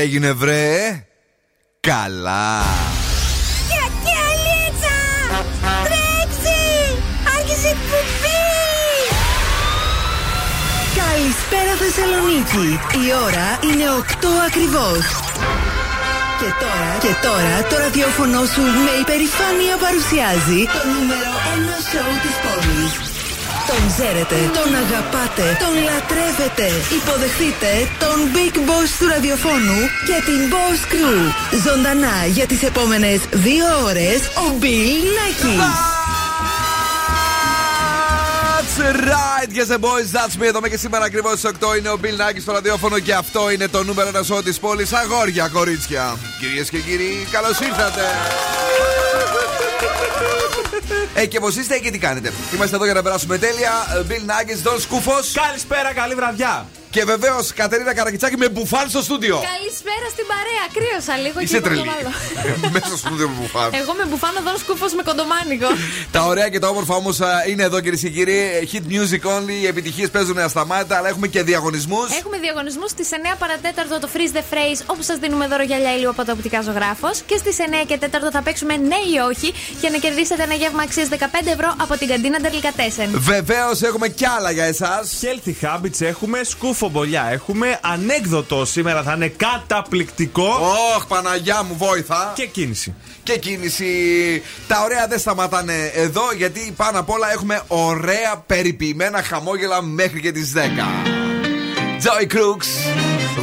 έγινε βρε; Καλά. Γιατί αλίτσα Τρέξει Άρχισε εκπομπή Καλησπέρα Θεσσαλονίκη. Η ώρα είναι 8 ακριβώς και τώρα, και τώρα το ραδιόφωνο σου με υπερηφάνεια παρουσιάζει το νούμερο 1 σοου της πόλης. Τον ξέρετε, τον αγαπάτε, τον λατρεύετε. Υποδεχτείτε τον Big Boss του ραδιοφώνου και την Boss Crew. Ζωντανά για τις επόμενες δύο ώρες ο Bill Nackis. Right, yes, boys, that's me. Εδώ και σήμερα ακριβώς στις 8 είναι ο Bill Nackis στο ραδιόφωνο και αυτό είναι το νούμερο ένα σώμα της πόλης. Αγόρια, κορίτσια. Κυρίες και κύριοι, καλώς ήρθατε. Ε, και πώς είστε και τι κάνετε; Είμαστε εδώ για να περάσουμε τέλεια. Bill Nackis, Don Σκούφος. Καλησπέρα, καλή βραδιά. Και βεβαίως Κατερίνα Καρακιτσάκη με μπουφάν στο στούντιο. Καλησπέρα στην παρέα. Κρύωσα λίγο Είσαι και τρελή. Μέσα στο στούντιο με μπουφάν. Εγώ με μπουφάν εδώ σκούφος με κοντομάνικο. τα ωραία και τα όμορφα όμως είναι εδώ κυρίες και κύριοι. Hit music only. Οι επιτυχίες παίζουν ασταμάτητα, αλλά έχουμε και διαγωνισμούς. Έχουμε διαγωνισμούς στις 9 παρατέταρτο το Freeze the Phrase όπου σας δίνουμε δώρο γυαλιά ήλιο από το οπτικά ζωγράφος. Και στις 9 και 4 θα παίξουμε ναι ή όχι για να κερδίσετε ένα γεύμα αξίας 15 ευρώ από την καντίνα Τερλικατέσεν. Βεβαίως έχουμε κι άλλα για εσάς. Healthy habits έχουμε, σκούφος φομπολιά έχουμε. Ανέκδοτο σήμερα θα είναι καταπληκτικό. Ωχ, Παναγιά μου, βόηθα. Και κίνηση. Και κίνηση. Τα ωραία δεν σταματάνε εδώ γιατί πάνω απ' όλα έχουμε ωραία περιποιημένα χαμόγελα μέχρι και τις 10. Joy Crooks,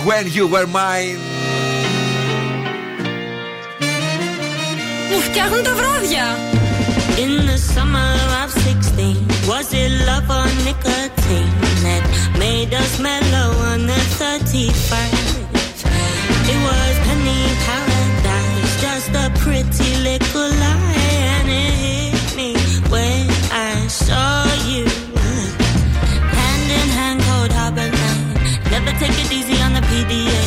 When You Were Mine. Μου φτιάχνουν τα βράδια. In the summer of 16, was it love or nicotine; that made us mellow on the 31st? It was penny paradise, just a pretty little lie, and it hit me when I saw you. Hand in hand, cold harbor line. Never take it easy on the PDA.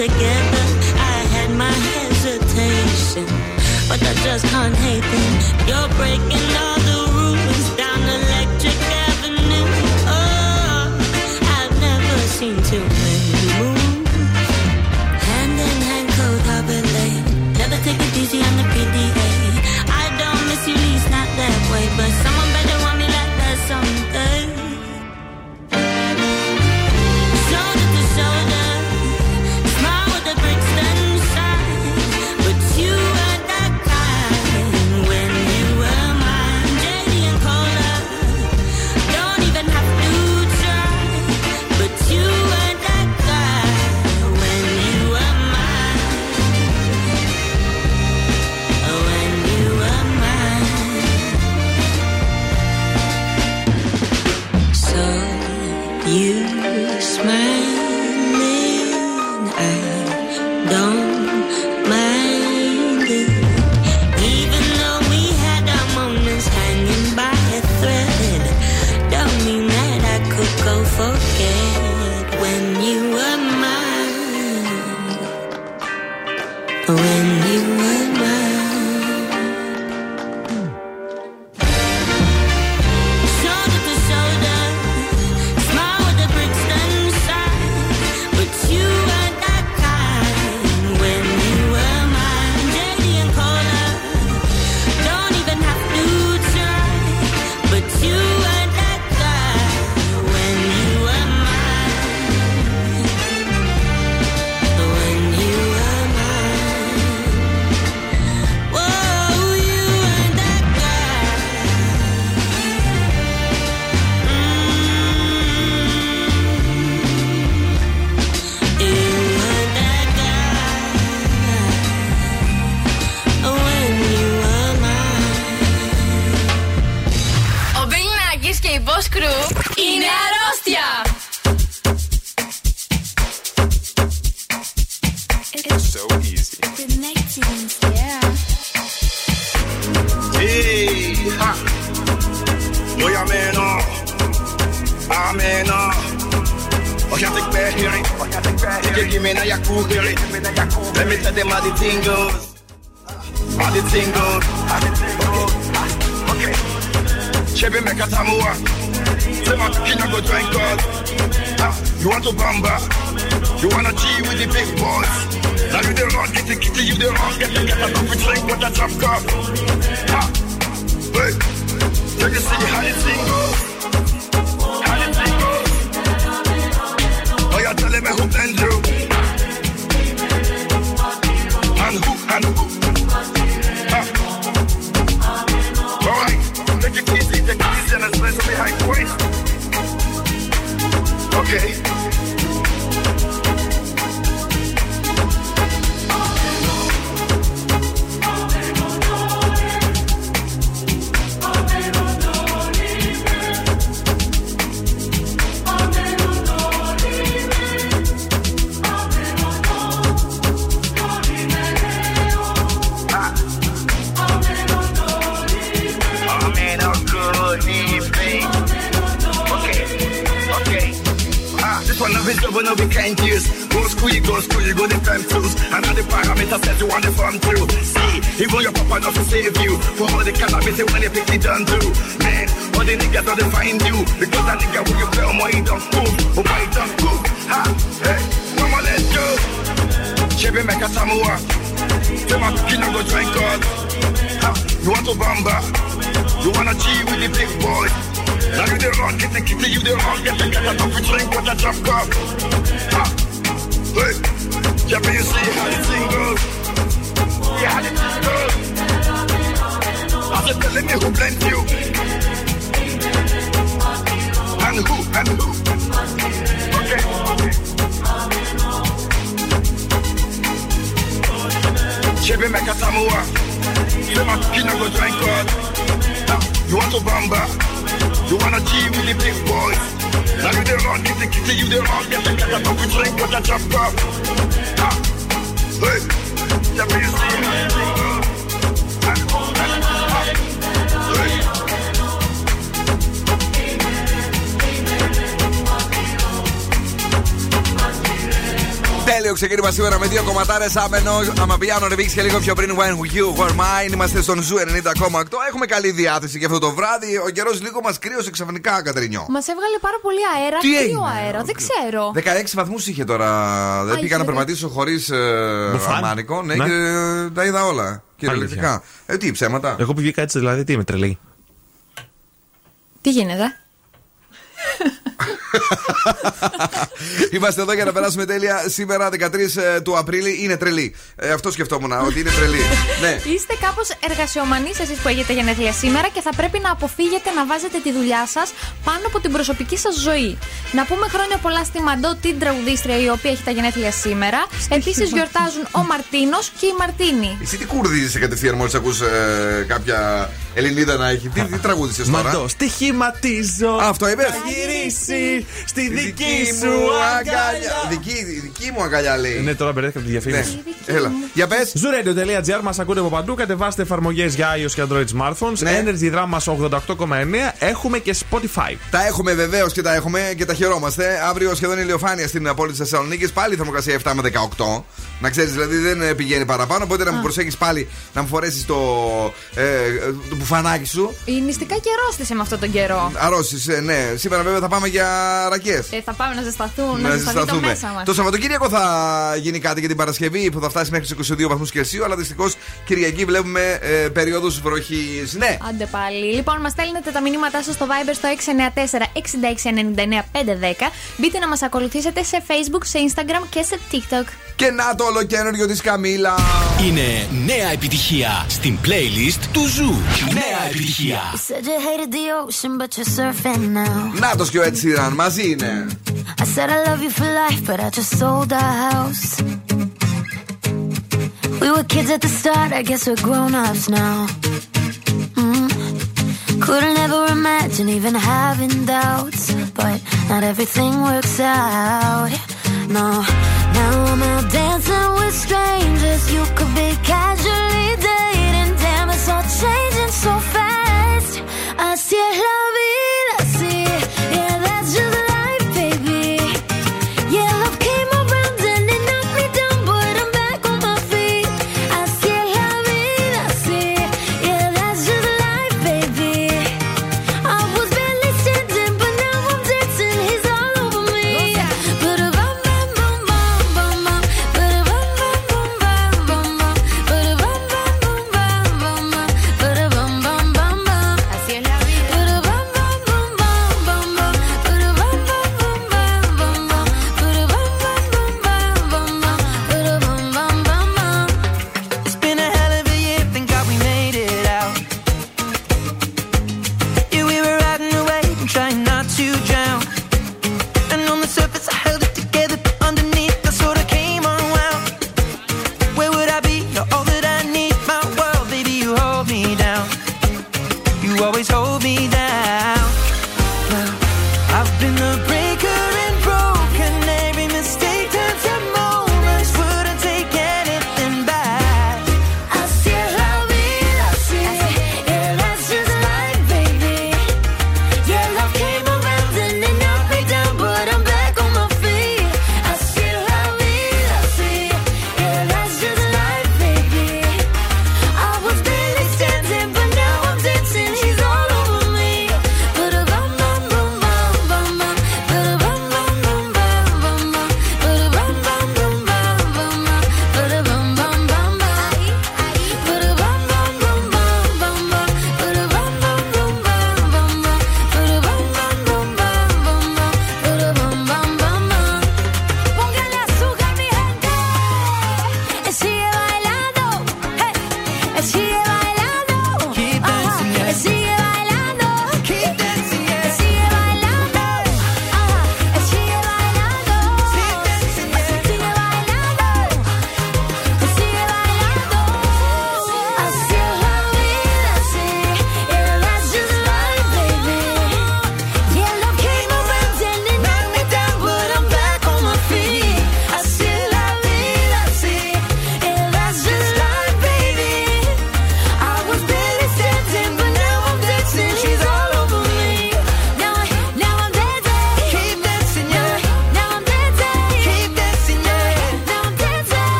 Together. I had my hesitation, but I just can't hate them. You're breaking all the niggas don't find you. Because that nigga will you play on my don't. Oh my don't oh, move. Ha, hey, mama let's go. Chebe make a samoa. Say my kid go drink God. Ha, you want to bamba? You wanna G with the big boy? Now you the wrong, get the kitty, you the wrong, get the get a coffee drink with a drop cup. Ha, hey, yeah, you see how the thing goes. Yeah, how the thing goes. I said, telling me who blends you. And who, and who. Okay, okay. Chebe meka tamua. Say my kina go you want to bamba? You wanna G with the big boys? Now you the wrong, get the you the wrong, get the get a coffee drink a drop cup. Ah, hey, but you Τέλειο ξεκίνημα σήμερα με δύο κομματάρες άμενο. Amapiano remix και λίγο πιο πριν. When you were mine. Είμαστε στον Zoo 90,8. Έχουμε καλή διάθεση και αυτό το βράδυ. Ο καιρός λίγο μας κρύωσε ξαφνικά, Κατρινιό. Μας έβγαλε πάρα πολύ αέρα. Τι Κρύο έγινε; αέρα, δεν ξέρω. 16 βαθμούς είχε τώρα. Δεν Α, πήγα να είχε, περπατήσω χωρίς Μπουφάν. αμάνικο. Ναι, Ναι. και ε, τα είδα όλα. Κυριολεκτικά. Ε, τι ψέματα. Εγώ που βγήκα έτσι δηλαδή, τι είμαι τρελή. Τι γίνεται; Είμαστε εδώ για να περάσουμε τέλεια. Σήμερα 13 ε, του Απρίλη είναι τρελή. Ε, αυτό σκεφτόμουν, ότι είναι τρελή. ναι. Είστε κάπως εργασιομανείς εσείς που έχετε γενέθλια σήμερα και θα πρέπει να αποφύγετε να βάζετε τη δουλειά σας πάνω από την προσωπική σας ζωή. Να πούμε χρόνια πολλά στη Μαντό, την τραγουδίστρια η οποία έχει τα γενέθλια σήμερα. Επίσης γιορτάζουν ο Μαρτίνος και η Μαρτίνη. Εσύ τι κουρδίζεσαι κατευθείαν μόλις ακούς ε, κάποια Ελληνίδα να έχει; Τι, τι τραγούδισες τώρα; Μαντό, στοιχηματίζω. Α, αυτό είπες; Θα γυρίσει στη Η δική σου αγκαλιά. Δική, η δική μου αγκαλιά λέει. Ναι, τώρα μπερδεύτηκα τη Ναι. διαφήμιση. Έλα. Για πες. Zuradio.gr μας ακούτε από παντού. Κατεβάστε εφαρμογές για iOS και Android smartphones. Ναι. Energy Drama 88,9. Έχουμε και Spotify. Τα έχουμε βεβαίως και τα έχουμε και τα χαιρόμαστε. Αύριο σχεδόν ηλιοφάνεια στην πόλη τη Θεσσαλονίκη. Πάλι θερμοκρασία 7 με 18. Να ξέρεις, δηλαδή δεν ε, πηγαίνει παραπάνω. Οπότε να μου προσέχεις πάλι να μου φορέσεις το, ε, το μπουφανάκι σου. Η νηστικά και αρρώστησε με αυτόν τον καιρό. Αρρώσει, ε, ναι. Σήμερα βέβαια θα πάμε για ρακέ. Ε, θα πάμε να ζεσταθούν, να, Να ζεσταθεί το ζεσταθούμε. μέσα μας. Το Σαββατοκύριακο θα γίνει κάτι για την Παρασκευή που θα φτάσει μέχρι του 22 βαθμούς Κελσίου. Αλλά δυστυχώς Κυριακή βλέπουμε ε, περίοδους βροχής. Ναι. Άντε πάλι. Λοιπόν, μας στέλνετε τα μηνύματά σας στο Viber στο 694-6699-510. Μπείτε να μας ακολουθήσετε σε Facebook, σε Instagram και σε TikTok. Και να το ολοκαίνουργιο της Καμίλα. Είναι νέα επιτυχία στην playlist του Zoo. Νέα επιτυχία. Να το σκιο έτσι ήταν, μαζί είναι. I said I love you for life, but I just sold our house. We were kids at the start, I guess we're grown ups now. Mm. Couldn't ever imagine even having doubts, but not everything works out. no. Now I'm out dancing with strangers. You could be casually dating.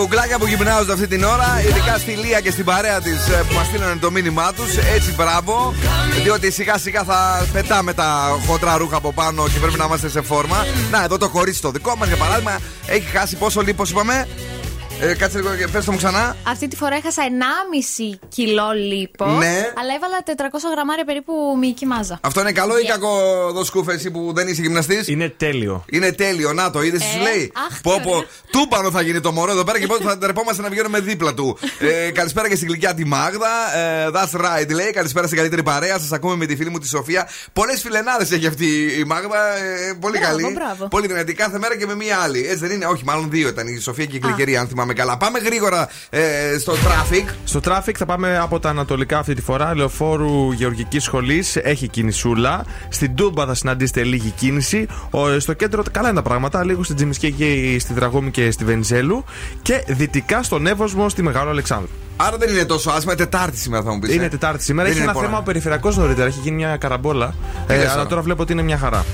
Κουκλάκια που γυμνάζονται αυτή την ώρα, ειδικά στη Λία και στην παρέα της που μας στείλανε το μήνυμά τους. Έτσι, μπράβο. Διότι σιγά σιγά θα πετάμε τα χοντρά ρούχα από πάνω και πρέπει να είμαστε σε φόρμα. Να, εδώ το κορίτσι το δικό μας για παράδειγμα έχει χάσει πόσο λίπος είπαμε; Ε, κάτσε λίγο και πες το μου ξανά. Αυτή τη φορά έχασα 1,5 κιλό λίπος. Ναι. Αλλά έβαλα 400 γραμμάρια περίπου μυϊκή μάζα. Αυτό είναι καλό ή Yeah. κακό εδώ σκούφε εσύ που δεν είσαι γυμναστής; Είναι τέλειο. Είναι τέλειο, να το είδε, Ε, σου λέει. αχ, τι Πω πω, ωραία. τούμπανο θα γίνει το μωρό εδώ πέρα και πότε θα τρεπόμαστε να βγαίνουμε δίπλα του. Ε, καλησπέρα και στην γλυκιά τη Μάγδα. Ε, that's right, λέει. Καλησπέρα στην καλύτερη παρέα. Σας ακούμε με τη φίλη μου τη Σοφία. Πολλές φιλενάδες έχει αυτή η Μάγδα. Ε, πολύ Μπράβο, καλή. μπράβο. Πολύ δυνατή. Κάθε μέρα και με μία άλλη. Έτσι δεν είναι; Όχι, μάλλον δύο ήταν η Σοφία και η Γλυκερή, αν θυμάμαι καλά. Πάμε γρήγορα ε, στο traffic. Στο traffic θα πάμε από τα ανατολικά αυτή τη φορά. Λεωφόρου Γεωργικής Σχολής έχει κινησούλα. Στην Τούμπα θα συναντήσετε λίγη κίνηση. Ο- στο κέντρο καλά είναι τα πράγματα. Λίγο στην Τζιμισκή και στη Δραγούμη και στη Βενιζέλου. Και δυτικά στον Εύωσμο στη Μεγάλο Αλεξάνδρου. Άρα δεν είναι τόσο άσχημα. Τετάρτη σήμερα θα μου πεις. Είναι Τετάρτη σήμερα. Δεν Έχει είναι ένα πολλά. θέμα ο περιφερειακός νωρίτερα. Έχει γίνει μια καραμπόλα. Τι λες Ε, αλλά τώρα. τώρα βλέπω ότι είναι μια χαρά.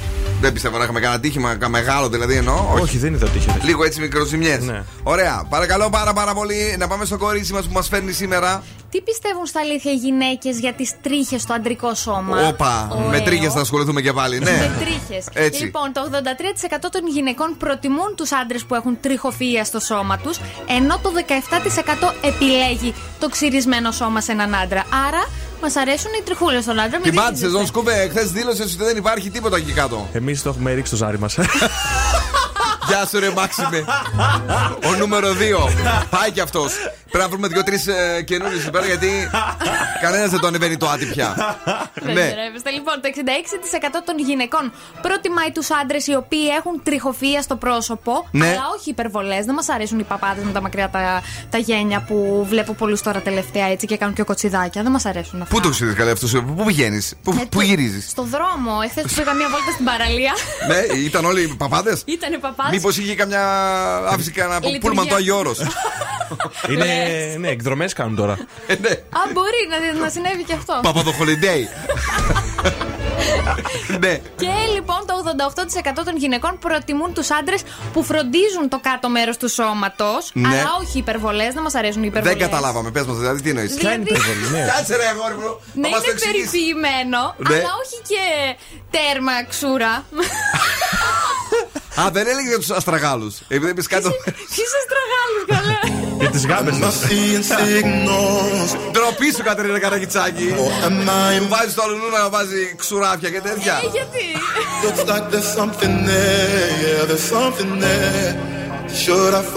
Δεν πιστεύω να είχαμε κανένα τύχημα κα- μεγάλο δηλαδή εννοώ. Όχι, δεν είδα ότι είχε. Λίγο έτσι μικροζημιέ. Ναι. Ωραία. Παρακαλώ πάρα πάρα πολύ να πάμε στο κορίτσι μας που μας φέρνει σήμερα. Τι πιστεύουν στα αλήθεια οι γυναίκες για τις τρίχες στο αντρικό σώμα; Όπα. Ωραίο. Με τρίχες θα ασχοληθούμε και πάλι. Ναι. Με τρίχες. Έτσι. Λοιπόν, το 83% των γυναικών προτιμούν τους άντρες που έχουν τριχοφυΐα στο σώμα τους, ενώ το 17% επιλέγει το ξυρισμένο σώμα σε έναν άντρα. Άρα, μας αρέσουν οι τριχούλες στον άντρα. Την μην πάτησες, δίνεστε. Ζων Σκούβε. Χθες δήλωσες ότι δεν υπάρχει τίποτα εκεί κάτω. Εμείς το έχουμε ρίξει το ζάρι μας. Γεια σου, ρε Μάξιμε. Ο νούμερο 2. Πάει κι αυτός. Πρέπει να βρούμε δύο-τρει ε, καινούριους εδώ πέρα γιατί κανένας δεν το ανεβαίνει το άτι πια. Δεν ναι. ζερεύεστε. Λοιπόν, το 66% των γυναικών προτιμάει τους άντρες οι οποίοι έχουν τριχοφυΐα στο πρόσωπο. Ναι. Αλλά όχι υπερβολές. Δεν μας αρέσουν οι παπάδες με τα μακριά τα, τα γένια που βλέπω πολλούς τώρα τελευταία έτσι και κάνουν και κοτσιδάκια. Δεν μας αρέσουν αυτά. Πού το ξέρει καλά αυτός, πού πηγαίνεις, πού, Ε, πού γυρίζεις; Στο δρόμο. Εχθές που πήγα μία βόλτα στην παραλία. ναι, ήταν όλοι οι παπάδες; Ήτανε παπάδες. Μήπως είχε καμιά. άφησε κανένα Λειτουργία. πούλμαν το Άγιο Όρος. είναι. Ναι, εκδρομές κάνουν τώρα. Ε, ναι. Α, μπορεί να, να συνέβη και αυτό. Παπαδοχολιντέι. ναι. Και λοιπόν το 88% των γυναικών προτιμούν τους άντρες που φροντίζουν το κάτω μέρος του σώματος. Ναι. Αλλά όχι υπερβολές, δεν μας αρέσουν οι υπερβολές. Δεν καταλάβαμε. Πες μας δηλαδή τι εννοείς; Ποια είναι η υπερβολή, ναι. Κάτσε ρε, αγόρι μου. Ναι, θα μας το είναι εξηγήσεις. περιποιημένο, Ναι. αλλά όχι και τέρμα ξούρα. Α, δεν έλεγε για τους αστραγάλους. Επειδή πει κάτι. Ποιο αστραγάλους, καλά. Για τις γάμε μας. Τροπή σου, Κατερίνα Καραγκιτσάκη. Μου βάζεις το λουλού να βάζει ξουράφια και τέτοια. Ε, γιατί; Should I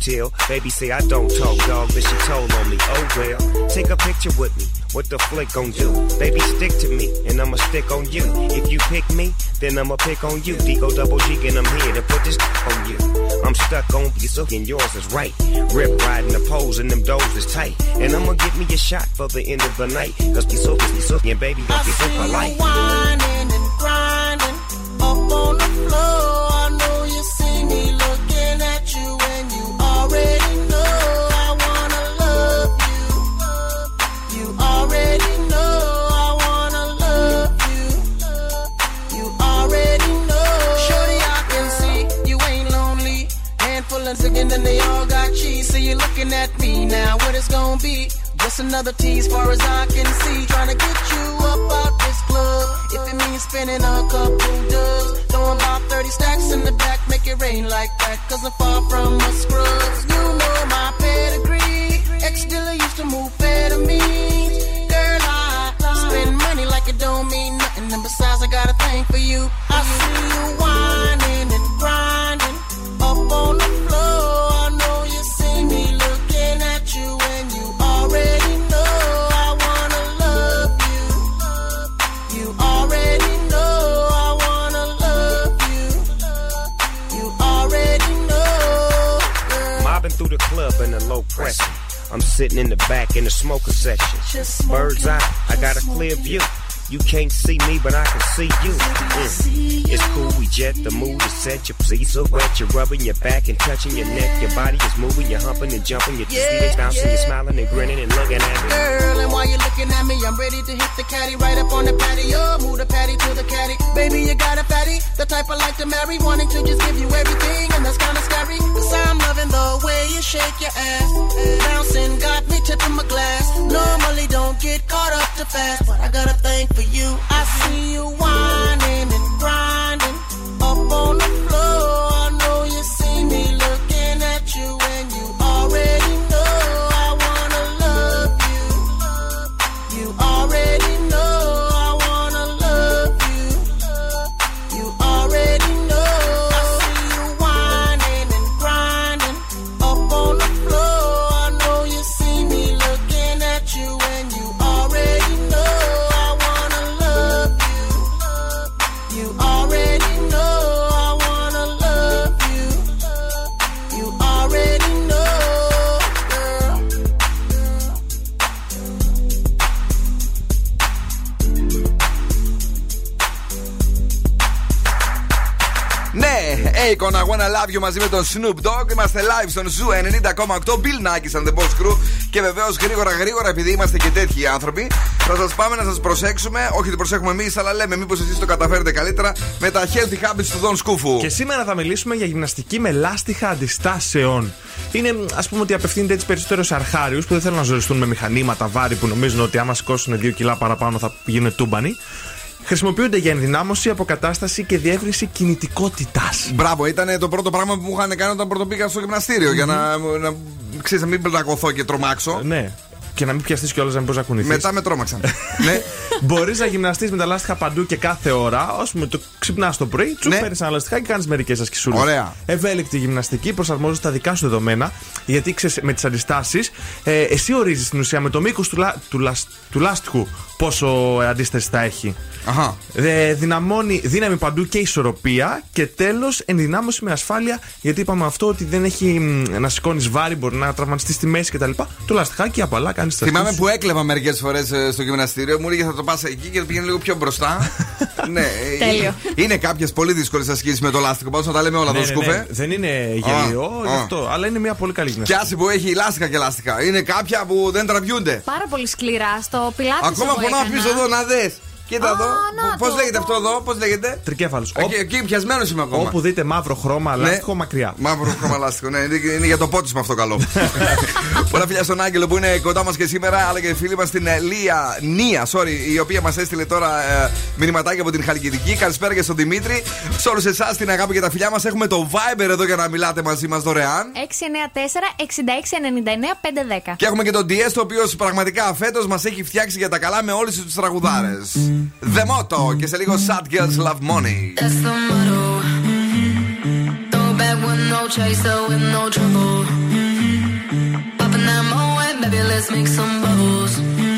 tell. Baby say I don't talk, dog, but she told on me. Oh well, take a picture with me. What the flick gon' do? Baby, stick to me, and I'ma stick on you. If you pick me, then I'ma pick on you. Digo double G, and I'm here to put this on you. I'm stuck on you, so and yours is right. Rip riding the poles, and them doors is tight. And I'ma get me a shot for the end of the night. Cause be so, be so, and baby, don't be so polite. And they all got cheese. So you're looking at me now. What it's gonna be? Just another tease, far as I can see. Trying to get you up out this club. If it means spending a couple dubs, throwing about 30 stacks in the back, make it rain like that. Cause I'm far from a scrub. You know my pedigree. Ex dealer used to move me. Girl, I spend money like it don't mean nothing. And besides, I got a thing for you. I see you whining sitting in the back in the smoker section. Bird's eye, I got a clear view. You can't see me, but I can see you. Mm. It's cool, we jet, the mood is set. Your pleats are wet, you're rubbing your back and touching your neck. Your body is moving, you're humping and jumping. Your Yeah, feet bouncing, yeah. you're smiling and grinning and looking at me. Girl, and while you're looking at me, I'm ready to hit the caddy right up on the patio. Move the patty to the caddy. Baby, you got a fatty, the type I like to marry. Wanting to just give you everything, and that's kinda scary. Cause I'm loving the way you shake your ass. Bouncing got me tipping my glass. Normally don't get caught up too fast, but I got a thing for you. I see you whining and Akon, I wanna love you μαζί με τον Snoop Dogg. Είμαστε live στον Zoo 90,8 Bill Nackis and the Boss Crew. Και βεβαίως γρήγορα γρήγορα, επειδή είμαστε και τέτοιοι άνθρωποι, θα σας πάμε να σας προσέξουμε. Όχι ότι προσέχουμε εμείς, αλλά λέμε μήπως εσείς το καταφέρετε καλύτερα με τα healthy habits του Don Σκούφου. Και σήμερα θα μιλήσουμε για γυμναστική με λάστιχα αντιστάσεων. Είναι, ας πούμε, ότι απευθύνεται έτσι περισσότερο σε αρχάριους που δεν θέλουν να ζοριστούν με μηχανήματα βάρη που νομίζουν ότι άμα σηκώσουν 2 κιλά παραπάνω θα γίνουν τούμπανοι. Χρησιμοποιούνται για ενδυνάμωση, αποκατάσταση και διεύρυνση κινητικότητα. Μπράβο, ήταν το πρώτο πράγμα που μου είχαν κάνει όταν πρωτοπήκα στο γυμναστήριο. Για να, να, ξέρεις, να μην πλακωθώ και τρομάξω. Ναι. Και να μην πιαστείς κιόλας να μην μπορεί να κουνηθεί. Μετά με τρόμαξαν. ναι. Μπορείς να γυμναστείς με τα λάστιχα παντού και κάθε ώρα. Α πούμε, το ξυπνάς το πρωί, τσου Ναι. παίρνεις ένα λαστιχάκι και κάνεις μερικές ασκησούλες. Ωραία. Ευέλικτη γυμναστική, προσαρμόζει τα δικά σου δεδομένα. Γιατί ξέρεις, με τις αντιστάσεις, ε, εσύ ορίζεις στην ουσία με το μήκος του, λα, του, λασ- του λάστιχου πόσο ε, αντίσταση θα έχει. Αχα. Ε, δυναμώνει δύναμη παντού και ισορροπία. Και τέλος, ενδυνάμωση με ασφάλεια. Γιατί είπαμε αυτό ότι δεν έχει μ, να σηκώνεις βάρη, μπορεί να τραυματιστείς στη μέση κτλ. Το λαστιχάκι απαλά κάνεις τα Θυμάμαι που έκλεβα μερικές φορές στο γυμναστήριο. Μου έλεγε θα το πας εκεί και πήγαινε λίγο πιο μπροστά. ναι, ε, Τέλειο. Είναι κάποιες πολύ δύσκολες ασκήσεις με το λάστιχο. Πάντως να τα λέμε όλα Ναι, εδώ, ναι, σκούφε. ναι. Δεν είναι γελίο Α, γι' α. αυτό, αλλά είναι μια πολύ καλή Και γυμναστική. άσε που έχει λάστιχα και λάστιχα. Είναι κάποια που δεν τραβιούνται. Πάρα πολύ σκληρά. Στο πιλάτη Ακόμα πονάω πίσω εδώ να δε. Κοίτα εδώ. Πώς λέγεται αυτό εδώ, πώς λέγεται; Τρικέφαλος. Εκεί, εκεί πιασμένος είμαι ακόμα. Όπου δείτε μαύρο χρώμα, λάστιχο μακριά. Μαύρο χρώμα λάστιχο, ναι, είναι, είναι για το πότισμα αυτό καλό. Πολλά φιλιά στον Άγγελο που είναι κοντά μας και σήμερα, αλλά και φίλη μας την ε, Λία, Νία, sorry, η οποία μας έστειλε τώρα ε, μηνυματάκι από την Χαλκιδική. Καλησπέρα και στον Δημήτρη. Σε όλους εσάς την αγάπη και τα φιλιά μας. Έχουμε το Viber εδώ για να μιλάτε μαζί μας δωρεάν. 694-6699-510. Και έχουμε και τον DS, το οποίος πραγματικά φέτος μας έχει φτιάξει για τα καλά με όλες τις τραγουδάρες. The Motto και σε λίγο Sad Girls Love Money. That's the motto. Throw back with no chaser, with no trouble. Popping that moe, baby, let's make some bubbles. Puffing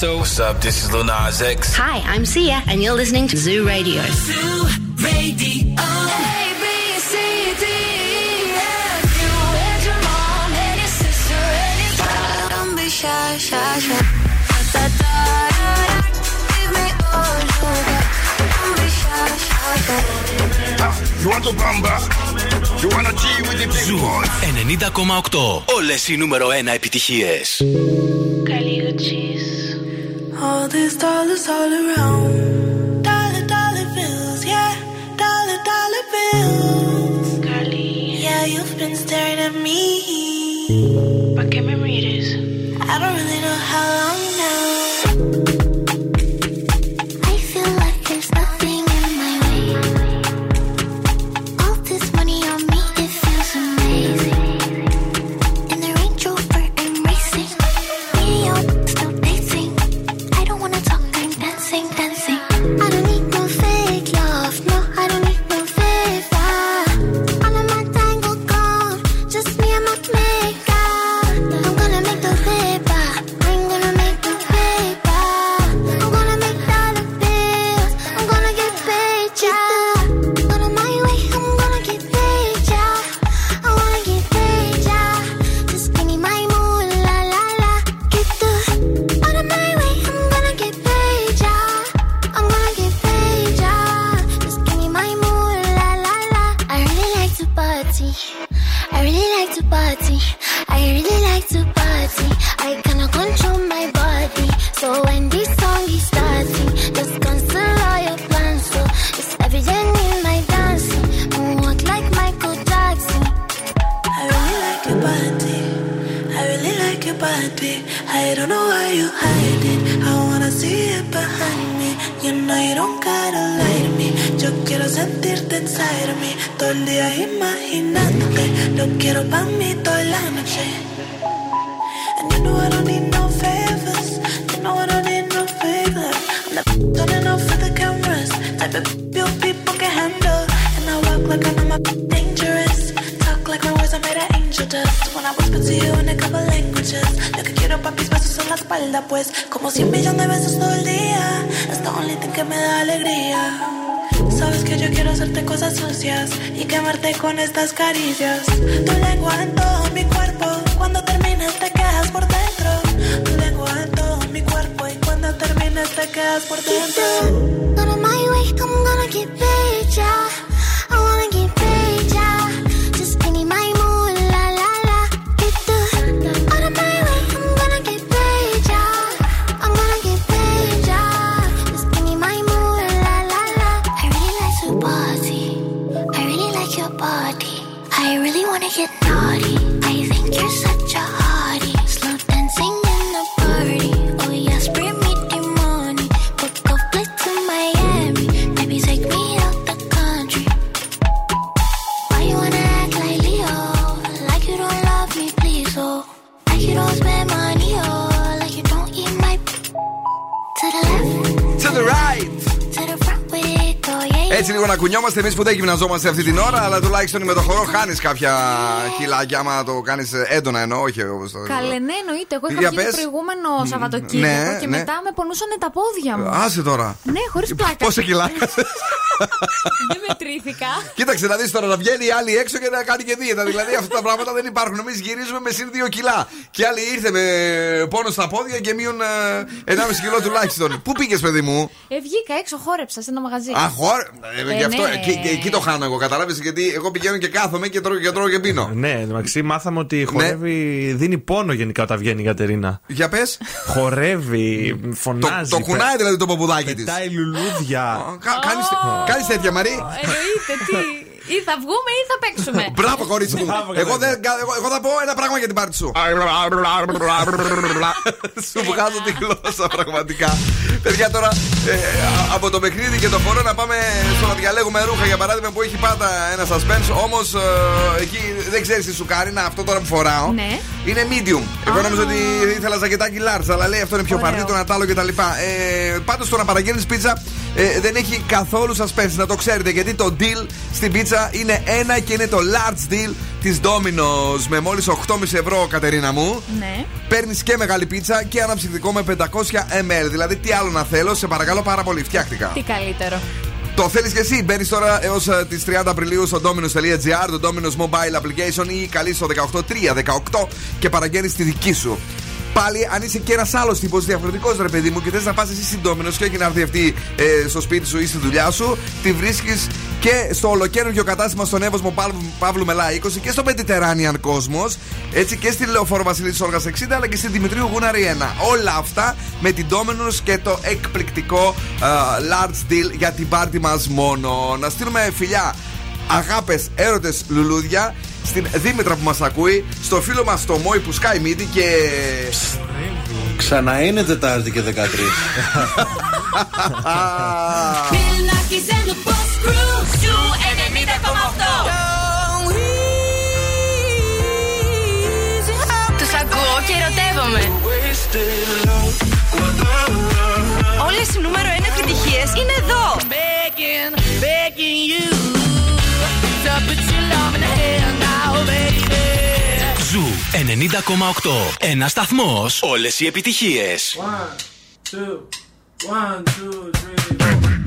Tiesto. What's up? This is Lil Nas X. Hi, I'm Sia, and you're listening to Zoo Radio. Zoo Radio. A, B, C, D, E, F, you and your mom and your sister and your brother. Don't be shy, shy, shy. Da, da, da, da, da. Give me all you got. Don't be shy, shy, shy. You want to bamba? You wanna G with the big boys? 90,8. Όλες οι νούμερο 1 επιτυχίες. ¿Para qué me mires? I don't really know how long δεν γυμναζόμαστε αυτή την ώρα, αλλά τουλάχιστον με το χορό χάνεις κάποια κιλάκια άμα το κάνεις έντονα ενώ όχι όπω το. Καλέ, ναι, εννοείται. Εγώ Για είχα βγει το πες. προηγούμενο Σαββατοκύριακο ναι, και ναι. μετά με πονούσαν τα πόδια μου. Άσε τώρα. Ναι, χωρίς πλάκα. Πόσα κιλάκια. Δεν μετρήθηκα. Κοίταξε να δεις τώρα να βγαίνει η άλλη έξω και να κάνει και δίαιτα. Δηλαδή αυτά τα πράγματα δεν υπάρχουν. Εμείς γυρίζουμε με συν 2 κιλά. Και άλλη ήρθε με πόνο στα πόδια και μείον ε, 1,5 κιλό τουλάχιστον. Πού πήγες, παιδί μου; Ε, βγήκα έξω, χόρεψα σε ένα μαγαζί. Α, χώρα. Ε, γι' αυτό ναι. εκεί, και- εκεί το χάνω εγώ, κατάλαβε. Γιατί εγώ πηγαίνω και κάθομαι και τρώω και, τρώω και πίνω. Ναι, εντάξει, μάθαμε ότι χορεύει. Δίνει πόνο γενικά όταν βγαίνει η Κατερίνα. Για πε. Χορεύει, Το, φωνάζει. το κουνάει δηλαδή το παπουδάκι τη. Πετάει λουλούδια. Κάνει τέτοια, Μαρή. Εννοείται, τι. Ή θα βγούμε ή θα παίξουμε. Μπράβο, κορίτσι μου. εγώ, δεν, εγώ, εγώ θα πω ένα πράγμα για την πάρτι σου. σου βγάζω τη γλώσσα πραγματικά. Παιδιά, τώρα ε, α- από το παιχνίδι και το χώρο να πάμε στο να διαλέγουμε ρούχα για παράδειγμα που έχει πάντα ένα suspense. Όμως εκεί δεν ξέρεις τι σου κάνει. Να, αυτό τώρα που φοράω Ναι. είναι medium. Εγώ νόμιζα ότι ήθελα ζακετάκι large, αλλά λέει αυτό είναι πιο Ωραίο. παρτί, το να τ' άλλο κτλ. Ε, Πάντως το να παραγγέλνεις πίτσα ε, δεν έχει καθόλου suspense, να το ξέρετε. Γιατί το deal στην πίτσα είναι ένα και είναι το large deal της Domino's με μόλις 8,5 ευρώ, Κατερίνα μου. Ναι. Παίρνεις και μεγάλη πίτσα και αναψυκτικό με 500 ml. Δηλαδή, τι άλλο να θέλω, σε παρακαλώ πάρα πολύ, φτιάχτηκα. Τι καλύτερο. Το θέλεις και εσύ. Μπαίνεις τώρα έως τις 30 Απριλίου στο dominos.gr, το Dominos Mobile Application ή καλείς στο 18318 και παραγγέλνεις τη δική σου. Πάλι, αν είσαι και ένας άλλος τύπος διαφορετικός, ρε παιδί μου, και θες να πας εσύ στην Domino's και όχι να έρθει αυτή ε, στο σπίτι σου ή στη δουλειά σου, τη βρίσκεις και στο ολοκαίρινο κατάστημα στον Εύωσμο Παύλου, Παύλου Μελά 20 και στο Mediterranean Cosmos, έτσι και στη Λεωφόρο Βασιλής Όλγα 60, αλλά και στην Δημητρίου Γούναρη 1. Όλα αυτά με την Domino's και το εκπληκτικό ε, large deal για την πάρτι μας μόνο. Να στείλουμε φιλιά αγάπες, έρωτες, λουλούδια στην Δήμητρα που μας ακούει, στο φίλο μας το Μόη που σκάει μύτη και. Ξανά είναι Τετάρτη και 13. Μινάκης and the Boss Crew Σου 90,8 Τους ακούω και ερωτεύομαι. Όλες οι νούμερο 1 επιτυχίες είναι εδώ. Begging, begging you To put your love in the hand now, baby Zoo 90,8. Ένα σταθμός. Όλες οι επιτυχίες. One, two, one, two, three.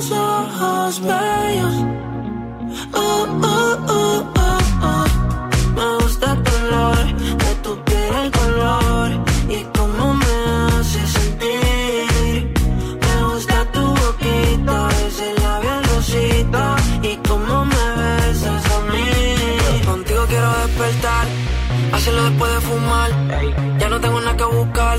tus ojos bellos. Oh, oh, oh, oh, oh. Me gusta tu olor, de tu piel el color y cómo me hace sentir. Me gusta tu boquita, ese labial rosita y cómo me besas a mí. Contigo quiero despertar, hacerlo después de fumar. Ya no tengo nada que buscar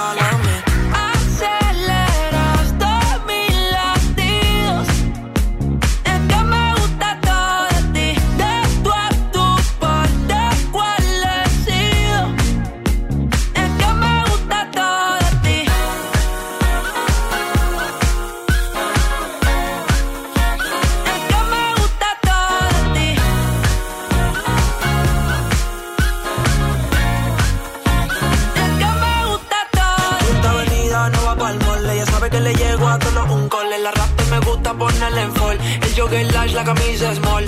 el enfol. El lash, la camisa small.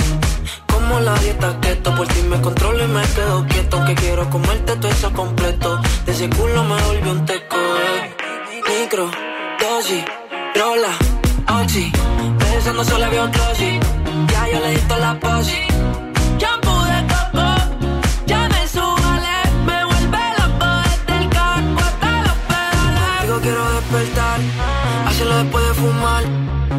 Como la dieta keto, por ti me controlo y me quedo quieto. Que quiero comerte todo eso completo. De ese culo me volvió un teco. Eh. Micro, dosis, rola, oxi. Pensando solo había un. Ya yo le di toda la posi. Shampoo de coco, ya me subale. Me vuelve loco desde el carro hasta los pedales. Digo, quiero despertar, hacerlo después de fumar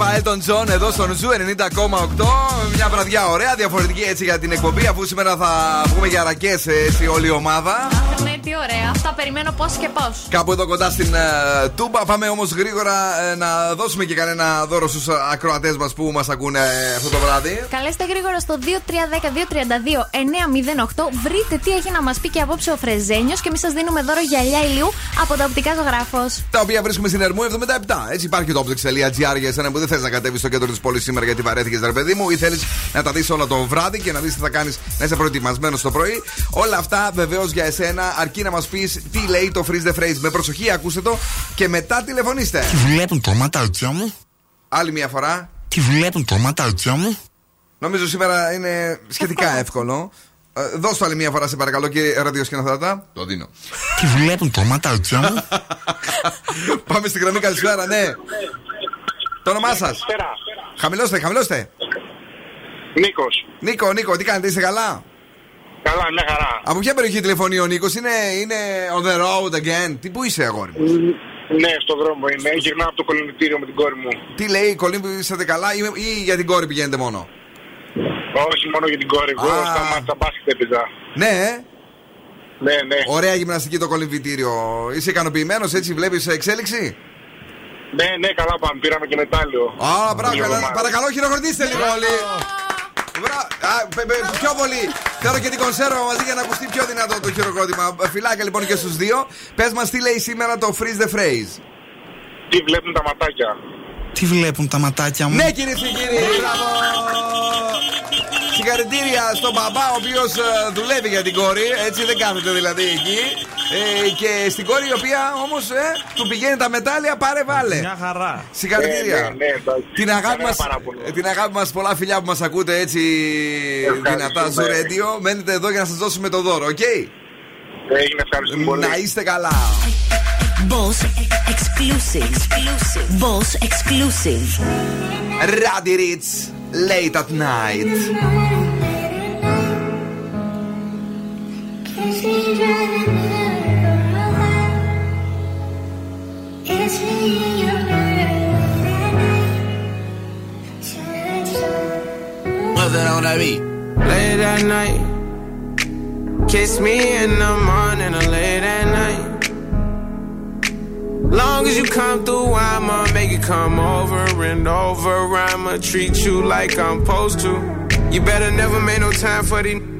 Lipa Elton John εδώ στον Zoo 90,8. Μια βραδιά ωραία, διαφορετική έτσι για την εκπομπή. Αφού σήμερα θα βγούμε για ρακές έτσι όλη η ομάδα. Ναι, τι ωραία. Αυτά περιμένω πώς και πώς. Κάπου εδώ κοντά στην ε, Τούμπα. Πάμε όμως γρήγορα ε, να δώσουμε και κανένα δώρο στους ακροατές μας που μας ακούνε ε, αυτό το βράδυ. Καλέστε γρήγορα στο 2310-232-908. Βρείτε τι έχει να μας πει και απόψε ο Φρεζένιος και εμείς σας δίνουμε δώρο γυαλιά ηλίου από τα οπτικά ζωγράφος. Τα οποία βρίσκουμε στην Ερμού 77. Έτσι υπάρχει το optics.gr για εσένα που δεν θες να κατέβεις στο κέντρο της πόλης σήμερα γιατί βαρέθηκες, ρε παιδί μου, ή θέλεις να τα δεις όλα το βράδυ και να δεις τι θα κάνεις να είσαι προετοιμασμένος το πρωί. Όλα αυτά βεβαίως για εσένα, αρκεί να μας πεις τι λέει το freeze the phrase. Με προσοχή, ακούστε το και μετά τηλεφωνήστε. Τι βλέπουν το ματάκια μου; Άλλη μια φορά. Τι βλέπουν το ματάκια μου; Νομίζω σήμερα είναι σχετικά εύκολο. Ε, δώσ' το άλλη μια φορά, σε παρακαλώ, κύριε ραδιοσκηνοθέτα. Το δίνω. Τι βλέπουν το ματάκια μου. Πάμε στην γραμμή, καλησπέρα, ναι. Το όνομά σας. Χαμηλώστε, χαμηλώστε. Νίκος. Νίκο, Νίκο, τι κάνετε, είστε καλά; Καλά, μια χαρά. Από ποια περιοχή τηλεφωνεί ο Νίκος, είναι, είναι on the road again; Τι που είσαι, αγόρι μου; Ναι, στον δρόμο είναι. Γυρνάω από το κολυνητήριο με την κόρη μου. Τι λέει, κολλήν που είσαστε καλά ή, ή για την κόρη πηγαίνετε μόνο; Όχι μόνο για την κόρη. Εγώ Α. στα μάτια μπάσκετ έπαιζα. Ναι, ε. Ναι, ναι. Ωραία γυμναστική το κολυμβητήριο. Είσαι ικανοποιημένος, έτσι βλέπεις εξέλιξη; Ναι, ναι, καλά πάμε. Πήραμε και μετάλλιο. Α, μπράβο, Λίγο καλά. μάλλον. παρακαλώ, χειροκροτήστε λίγο όλοι. Μπρα- Α, πε- πε- πιο πολύ. Θέλω και την κονσέρβα μαζί για να ακουστεί πιο δυνατό το χειροκρότημα. Φιλάκια λοιπόν και στους δύο. Πες μας τι λέει σήμερα το freeze the phrase. Τι βλέπουν τα ματάκια. Τι βλέπουν τα ματάκια μου; Ναι, κυρίες και κύριοι, μπράβο! Συγχαρητήρια στον μπαμπά, ο οποίος δουλεύει για την κόρη, έτσι δεν κάθεται δηλαδή εκεί. Ε, και στην κόρη η οποία όμως ε, του πηγαίνει τα μετάλλια, πάρε βάλε. Μια χαρά. Συγχαρητήρια. Ναι, ναι, ναι, εντάξει. Την αγάπη Κανένα μας, παράπονο. την αγάπη μας, πολλά φιλιά που μας ακούτε έτσι δυνατά στο radio. Μένετε εδώ για να σας δώσουμε το δώρο, οκ; Έγινε, ευχαριστούμε πολύ. Να είστε καλά. Boss exclusive. exclusive. Boss exclusive. Raddy Ritz, late at night. Nothing on that beat. Late at night. Kiss me in the morning or late at night. Long as you come through, I'ma make it come over and over. I'ma treat you like I'm supposed to. You better never make no time for these.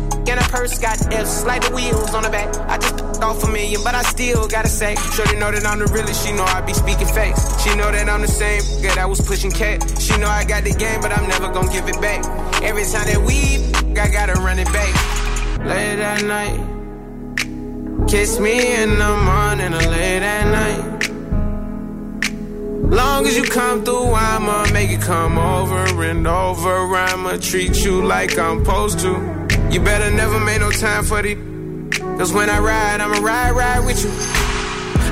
And a purse got F's, like the wheels on the back. I just off a million, but I still gotta say. Shorty know that I'm the realest, she know I be speaking facts. She know that I'm the same, that I was pushing cat. She know I got the game, but I'm never gonna give it back. Every time that we, I gotta run it back. Late at night. Kiss me in the morning or late at night. Long as you come through, I'ma make it come over and over. I'ma treat you like I'm supposed to. You better never make no time for the. Cause when I ride, I'ma ride, ride with you.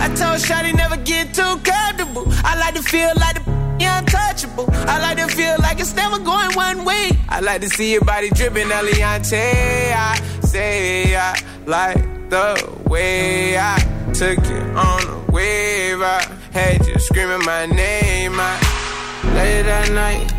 I told Shotty never get too comfortable. I like to feel like the untouchable. I like to feel like it's never going one way. I like to see your body dripping, Eliante. I say I like the way I took it on a wave. I had you screaming my name. I late at night.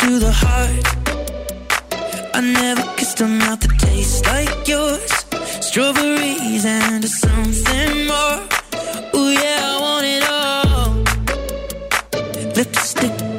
to the heart. I never taste a mouth that tastes like yours. Strawberries and something more. Ooh, yeah, I want it all. Lipstick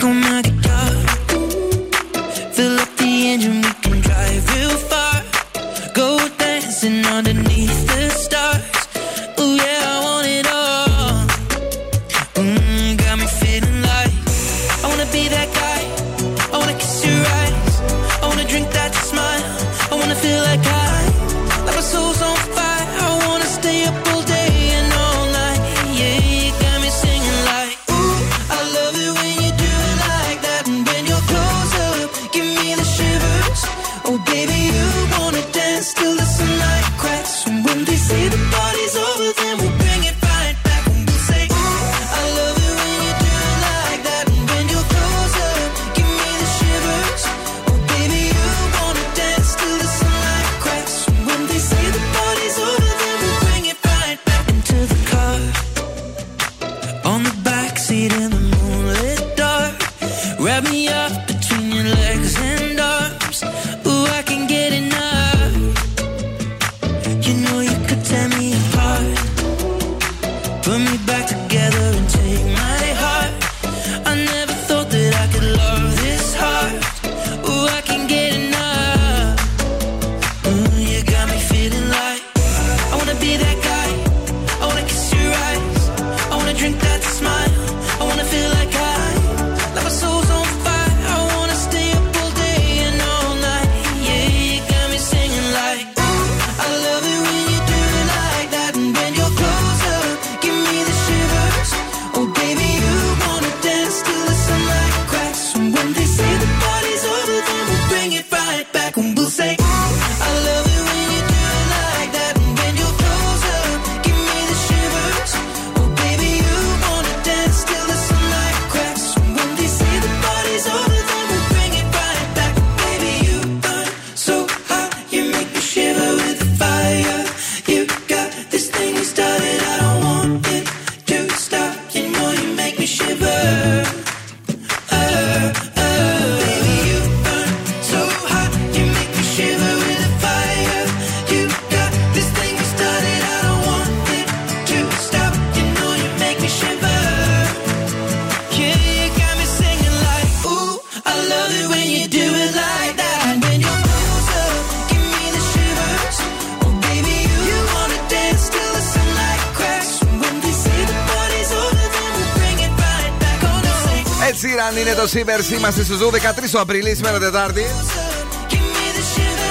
Sheeran είναι το Sivers. Είμαστε στου 13 του Απριλίου, σήμερα Τετάρτη.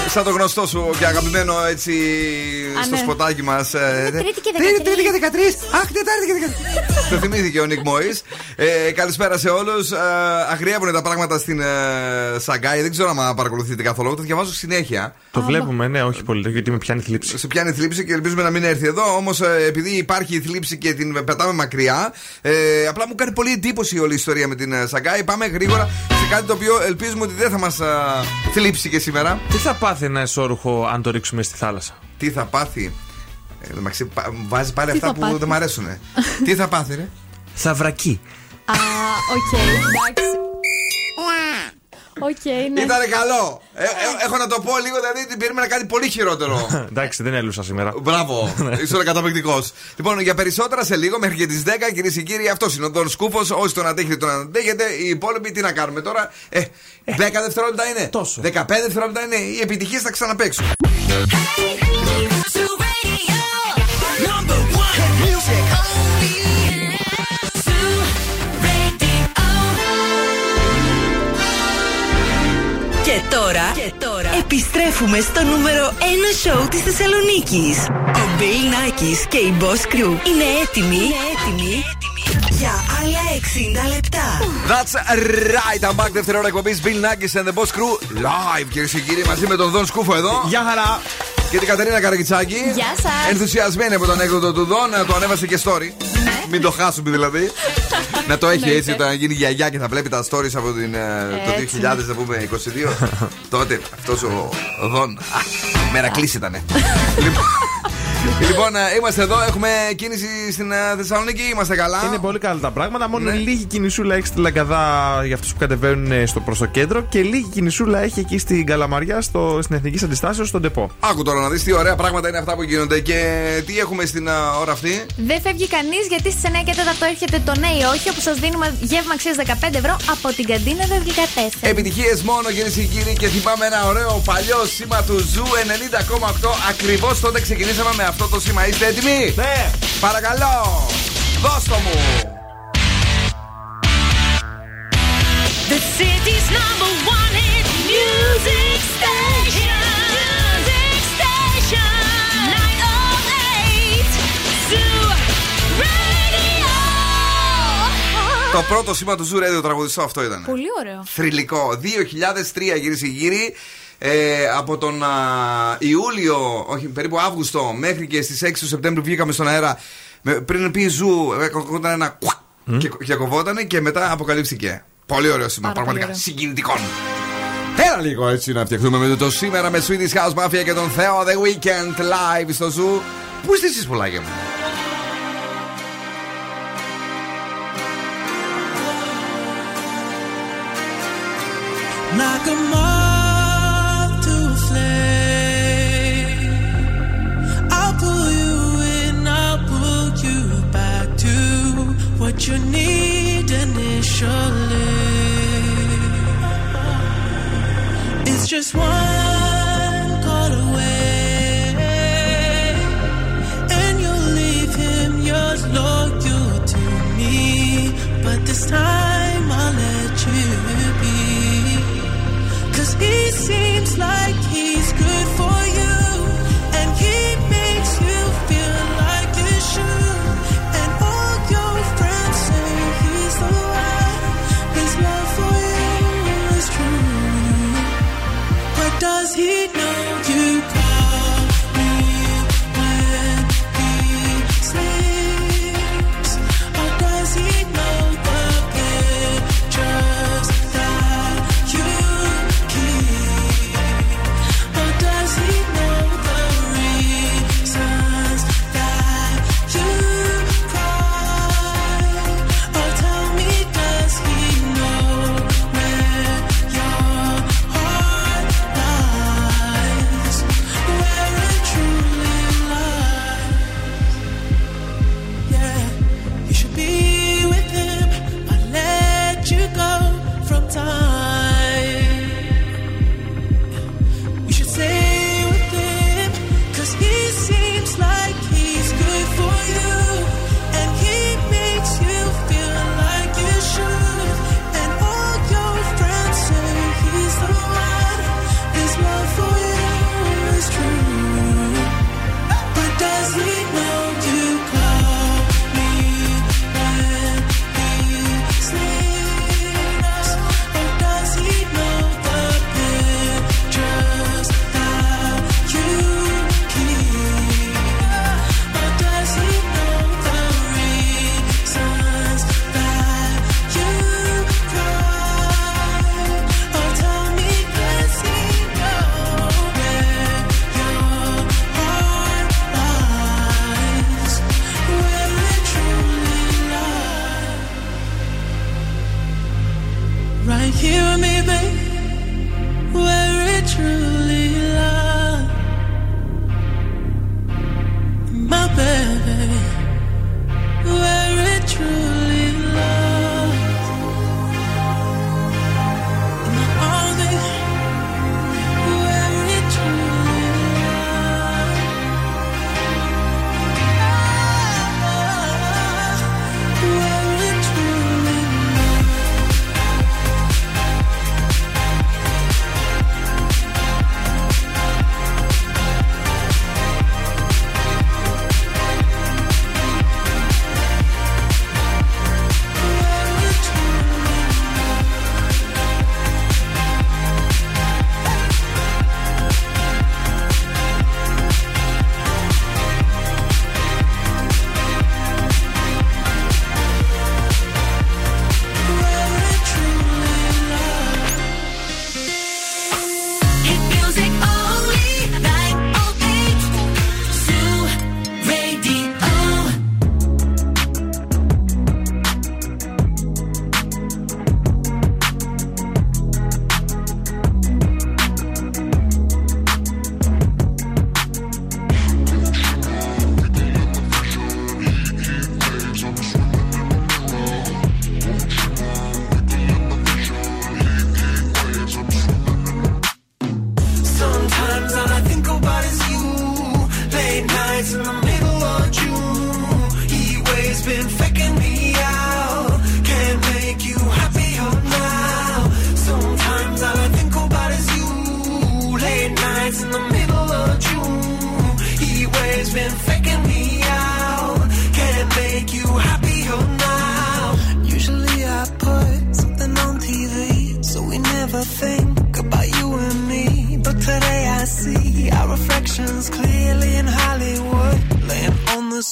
Σαν το γνωστό σου και αγαπημένο έτσι Α, στο ναι. σποτάκι μας. Τρίτη και Τρίτη, 13. Τρίτη και 13. Αχ, Τετάρτη και 13. Το θυμήθηκε ο Νικ Μόης. Ε, καλησπέρα σε όλους. Ε, αγριεύουν τα πράγματα στην ε, Σαγκάη. Δεν ξέρω αν παρακολουθείτε καθόλου. Το διαβάζω συνέχεια. Το βλέπουμε, ναι, όχι πολύ, γιατί με πιάνει θλίψη. Σε πιάνει θλίψη και ελπίζουμε να μην έρθει εδώ. Όμως επειδή υπάρχει η θλίψη και την πετάμε μακριά, ε, απλά μου κάνει πολύ εντύπωση όλη η ιστορία με την ε, Σαγκάη. Πάμε γρήγορα σε κάτι το οποίο ελπίζουμε ότι δεν θα μας θλίψει και σήμερα. Τι θα πάθει ένα εσώρουχο αν το ρίξουμε στη θάλασσα; Τι θα πάθει; Ε, εντάξει, πα- βάζει πάλι Τι αυτά θα που πάθει; δεν μ' αρέσουν. Τι θα πάθει, ρε; Θα βρακεί. Α, οκ, εντάξει. Οκ, ναι. Ήτανε καλό. Ε, ε, έχω να το πω λίγο, δηλαδή την περίμενα κάτι πολύ χειρότερο. Εντάξει, δεν έλουσα σήμερα. Μπράβο, είσαι καταπληκτικό. λοιπόν, για περισσότερα σε λίγο, μέχρι και τις 10, κυρίες και κύριοι, αυτός είναι ο Δον Σκούφος. Όσοι τον αντέχετε, τον αντέχετε. Οι υπόλοιποι τι να κάνουμε τώρα; Ε, 10 δευτερόλεπτα είναι. Τόσο. 15 δευτερόλεπτα είναι. Οι επιτυχίες θα ξαναπέξουν. Και τώρα, και τώρα επιστρέφουμε στο νούμερο 1 σοου της Θεσσαλονίκης. Ο Bill Nackis και η Boss Crew είναι έτοιμοι, είναι έτοιμοι για άλλα 60 λεπτά. That's right, I'm back. Δεύτερη ώρα εκπομπής Bill Nackis and the Boss Crew live, κυρίες και κύριοι, μαζί με τον Δον Σκούφο εδώ. Γεια χαρά! Και την Κατερίνα Καραγκιτσάκη. Γεια σας. Ενθουσιασμένη από τον έκδοτο του Δον, το ανέβασε και story. Μην το χάσουμε δηλαδή. να το έχει έτσι όταν γίνει γιαγιά και θα βλέπει τα stories από την, ε, το Έτσι. 2000, να πούμε 22. Τότε αυτός ο, ο Δον. Α, Μερακλής ήτανε. λοιπόν, Λοιπόν, ε, είμαστε εδώ, έχουμε κίνηση στην ε, Θεσσαλονίκη, είμαστε καλά. Είναι πολύ καλά τα πράγματα. Μόνο Ναι. λίγη κινησούλα έχει στη Λαγκαδά για αυτούς που κατεβαίνουν ε, στο προς το κέντρο και λίγη κινησούλα έχει εκεί στην Καλαμαριά, στο, στην Εθνική Αντιστάσεως, στον Τεπό. Άκου τώρα να δεις τι ωραία πράγματα είναι αυτά που γίνονται και τι έχουμε στην ε, ώρα αυτή. Δεν φεύγει κανείς γιατί στις 9 και 4 έρχεται το ναι ή όχι, όπου σας δίνουμε γεύμα αξίας 15 ευρώ από την καντίνα Δελγικατέσσερα. Επιτυχίες μόνο κυρίες και κύριοι και θυμάμαι ένα ωραίο παλιό σήμα του Zoo 90,8. Ακριβώς τότε ξεκινήσαμε με αυτό το σήμα. Είστε έτοιμοι; Ναι! Παρακαλώ! Δώστο μου! The city's number one hit music station. Music station. 908 Zoo Radio. Το πρώτο σήμα του Zoo Radio τραγουδιστό αυτό ήταν. Πολύ ωραίο. Θρυλικό. 2003 κυρίες και κύριοι. Ε, από τον α, Ιούλιο, όχι περίπου Αύγουστο, μέχρι και στις 6 του Σεπτέμβρη βγήκαμε στον αέρα. Με, πριν πει Zoo, έκαναν ένα κουακ και, και κοβότανε και μετά αποκαλύφθηκε. Πολύ ωραίο σήμα, Πάρα πραγματικά πολύ ωραίο. συγκινητικό. Έλα λίγο έτσι να φτιαχτούμε με το σήμερα με Swedish House Mafia και τον Θεό The Weeknd live στο Zoo. Πού είστε εσείς πουλάκια μου; like you need initially. It's just one call away, and you'll leave him yours loyal to me. But this time I'll let you be. Cause he seems like he's he knows.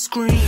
scream.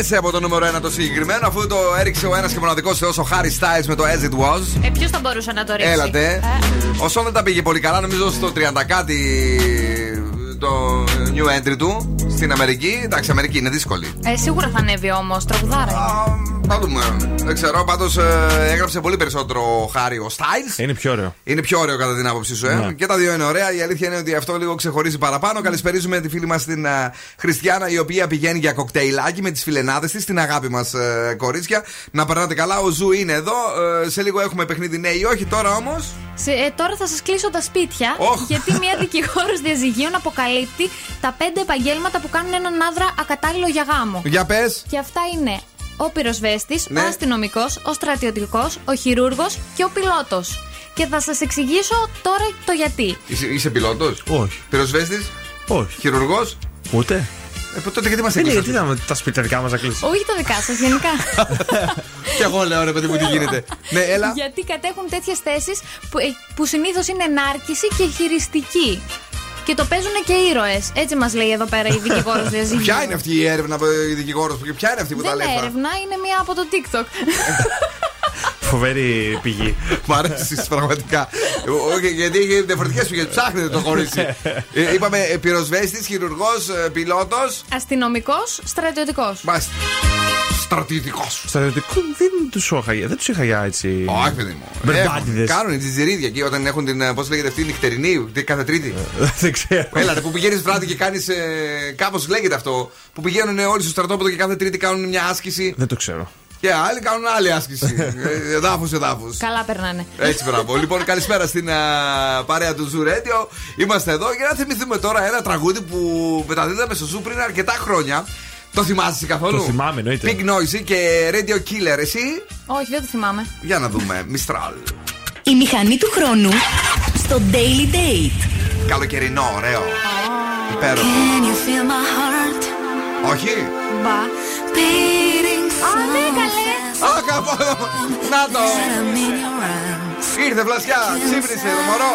Μα έπεσε από το νούμερο 1 το συγκεκριμένο αφού το έριξε ο ένας και μοναδικό θεός ο Harry Styles με το As It Was. Ε, ποιος θα μπορούσε να το ρίξει; Έλατε. Ε, Όσο δεν τα πήγε πολύ καλά, νομίζω στο 30 κάτι το new entry του στην Αμερική. Εντάξει, Αμερική είναι δύσκολη. ε, σίγουρα θα ανέβει όμως. Τραγουδάρα. Είναι. Θα δούμε. Δεν ξέρω, πάντως έγραψε πολύ περισσότερο ο Χάρη ο Styles. Είναι πιο ωραίο. Είναι πιο ωραίο κατά την άποψή σου, ε. Ναι. Και τα δύο είναι ωραία. Η αλήθεια είναι ότι αυτό λίγο ξεχωρίζει παραπάνω. Καλησπερίζουμε τη φίλη μας την α, Χριστιανά, η οποία πηγαίνει για κοκτέιλάκι με τις φιλενάδες της, την αγάπη μας κορίτσια. Να περνάτε καλά. Ο Zoo είναι εδώ. Ε, σε λίγο έχουμε παιχνίδι ναι ή όχι. Τώρα όμως; Σε, ε, τώρα θα σας κλείσω τα σπίτια. Όχ. Γιατί μια δικηγόρος διαζυγίων αποκαλύπτει τα πέντε επαγγέλματα που κάνουν έναν άντρα ακατάλληλο για γάμο. Για πες. Και αυτά είναι ο πυροσβέστης, Ναι. ο αστυνομικός, ο στρατιωτικός, ο χειρούργος και ο πιλότος. Και θα σας εξηγήσω τώρα το γιατί. Είσαι, είσαι πιλότος; Όχι. Πυροσβέστης; Όχι. Χειρουργό. Ούτε. Ε, τότε γιατί μας Δεν είναι, έκλεισε. τι να τα σπιταρικά μας να κλείσει. Όχι τα δικά σας, γενικά. Και εγώ λέω ρε παιδί μου τι γίνεται. ναι, έλα. γιατί κατέχουν τέτοιες θέσεις που, ε, που συνήθως είναι ενάρκηση και χειριστική. Και το παίζουν και ήρωες. Έτσι μας λέει εδώ πέρα η δικηγόρος διαζυγίου. Ποια είναι αυτή η έρευνα, η δικηγόρος, ποια είναι αυτή που τα Δεν λέει. είναι αυτά; έρευνα, είναι μία από το TikTok. Φοβερή πηγή. Μ' αρέσει πραγματικά. Όχι, γιατί έχει διαφορετικές πηγές. Ψάχνετε το κορίτσι. Ε, Είπαμε πυροσβέστης, χειρουργός, πιλότος. Αστυνομικός, στρατιωτικός. Μάλιστα. Στρατιωτικός. Στρατιωτικό δεν τους είχα, δεν τους είχα για έτσι. Όχι, παιδί μου. Μπερμπάντιδες. Έχουν- Κάνουν οι τζιζιρίδια εκεί όταν έχουν την. Πώς λέγεται αυτή η νυχτερινή, τι, κάθε Τρίτη. Δεν ξέρω. Έλα, ρε, που πηγαίνεις βράδυ και κάνεις. Ε, Κάπως λέγεται αυτό. Που πηγαίνουν όλοι στο στρατόπεδο και κάθε Τρίτη κάνουν μια άσκηση. Δεν το ξέρω. Και άλλοι κάνουν άλλη άσκηση. εδάφου, εδάφου. Καλά περνάνε. Έτσι, μπράβο. λοιπόν, καλησπέρα στην α, παρέα του Zoo Radio. Είμαστε εδώ για να θυμηθούμε τώρα ένα τραγούδι που μεταδίδαμε στο Zoo πριν αρκετά χρόνια. Το θυμάσαι καθόλου; Το θυμάμαι, εννοείται. Big Noisy και Radio Killer. Εσύ, Όχι, δεν το θυμάμαι. για να δούμε. Mistral. Η μηχανή του χρόνου στο Daily Date. Καλοκαιρινό, ωραίο. Υπέροχο. Can you feel my heart; Όχι. Μπα. beating Α, ναι, καλέ. Α, κάπου. Να το. I'm in your arms? Ήρθε φλασιά. Ξύπνησε το μωρό.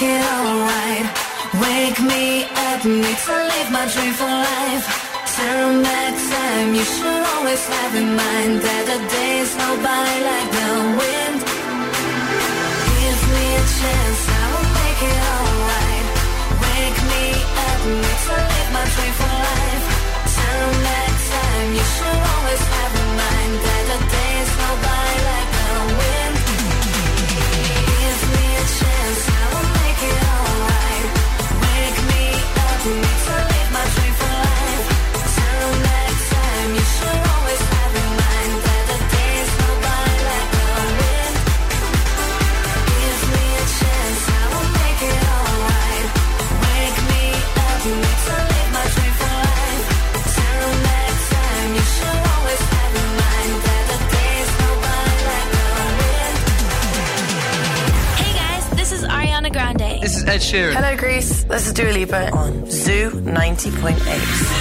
make it alright. Wake me up, need to live my dream for life. Turn back time, you should always have in mind that the days go by like the wind. Give me a chance, I will make it alright. Wake me up, need to live my dream for life. Turn back time, you should always have in mind that the Ed Sheeran. Hello, Greece. This is Dua Lipa on Zoo 90.8.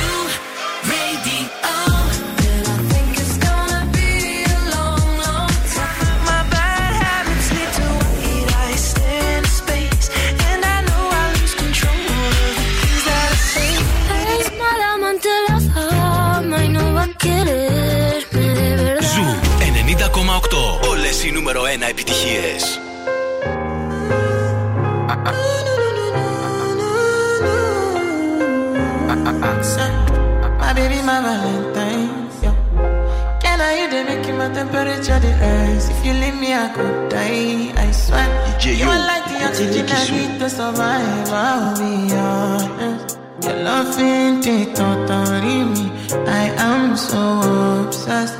I could die. I swear. DJ you Yo. are like the oxygen I need to survive. I'll be honest. Your love ain't it totally me. I am so obsessed.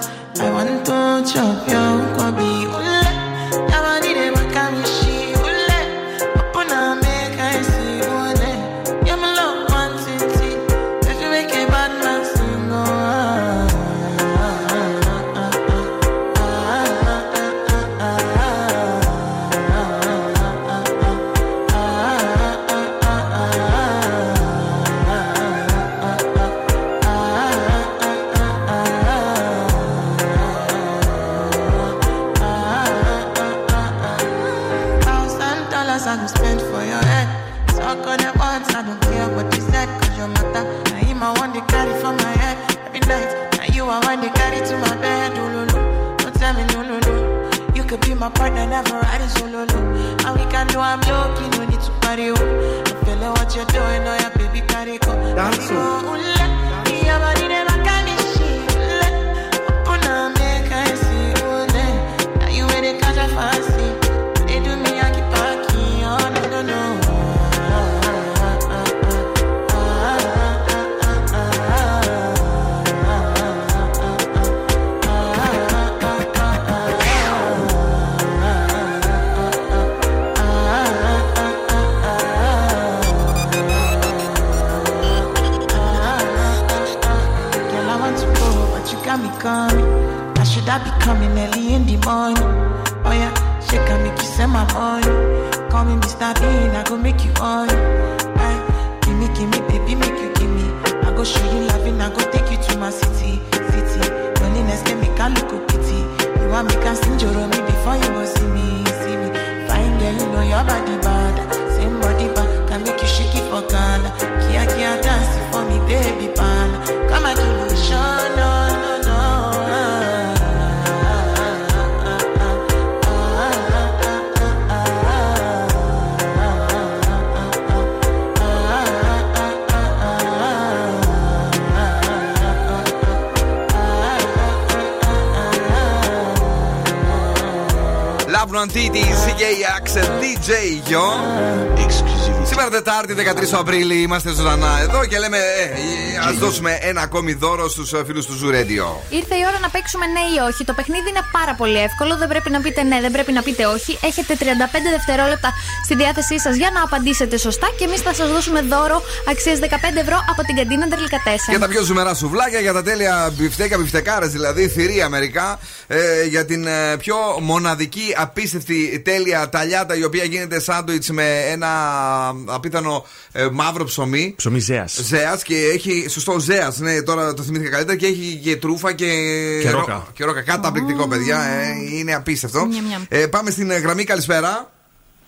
I be coming early in the morning? Oh yeah, shake and make you send my money. Call me Mr. Bean, I go make you on. Aye, eh, give me, give me, baby, make you give me. I go show you loving, I go take you to my city, city. Loneliness can make a look pity. You want me can sing me before you go see me, see me. Fine girl, you know your body bad. Same body bad, can make you shake it for Ghana. Kia kia dance for me, baby pan. Come and me a show, no. Love No Antiti, CK Accent, DJ Yo. Σήμερα Τετάρτη 13 Απρίλη είμαστε ζωντανά εδώ και λέμε ε, ας δώσουμε ένα ακόμη δώρο στους φίλους του Zoo Radio. Ήρθε η ώρα να παίξουμε ναι ή όχι. Το παιχνίδι είναι πάρα πολύ εύκολο. Δεν πρέπει να πείτε ναι, δεν πρέπει να πείτε όχι. Έχετε 35 δευτερόλεπτα στη διάθεσή σας για να απαντήσετε σωστά και εμείς θα σας δώσουμε δώρο αξίας 15 ευρώ από την καντίνα Τερλικατέσσα. Για τα πιο ζουμερά σουβλάκια, για τα τέλεια μπιφτέκα, μπιφτεκάρες δηλαδή, θηρία μερικά. Ε, για την ε, πιο μοναδική, απίστευτη τέλεια ταλιάτα η οποία γίνεται σάντουιτς με ένα απίθανο ε, μαύρο ψωμί. Ψωμί ζέας. Ζέας και έχει. Σωστό, ζέας, ναι, τώρα το θυμήθηκα καλύτερα και έχει και τρούφα και. Και ρόκα. ρο- Και ρόκα. Καταπληκτικό, παιδιά. Ε, είναι απίστευτο. Μιαμ, μιαμ. Ε, πάμε στην ε, γραμμή, καλησπέρα.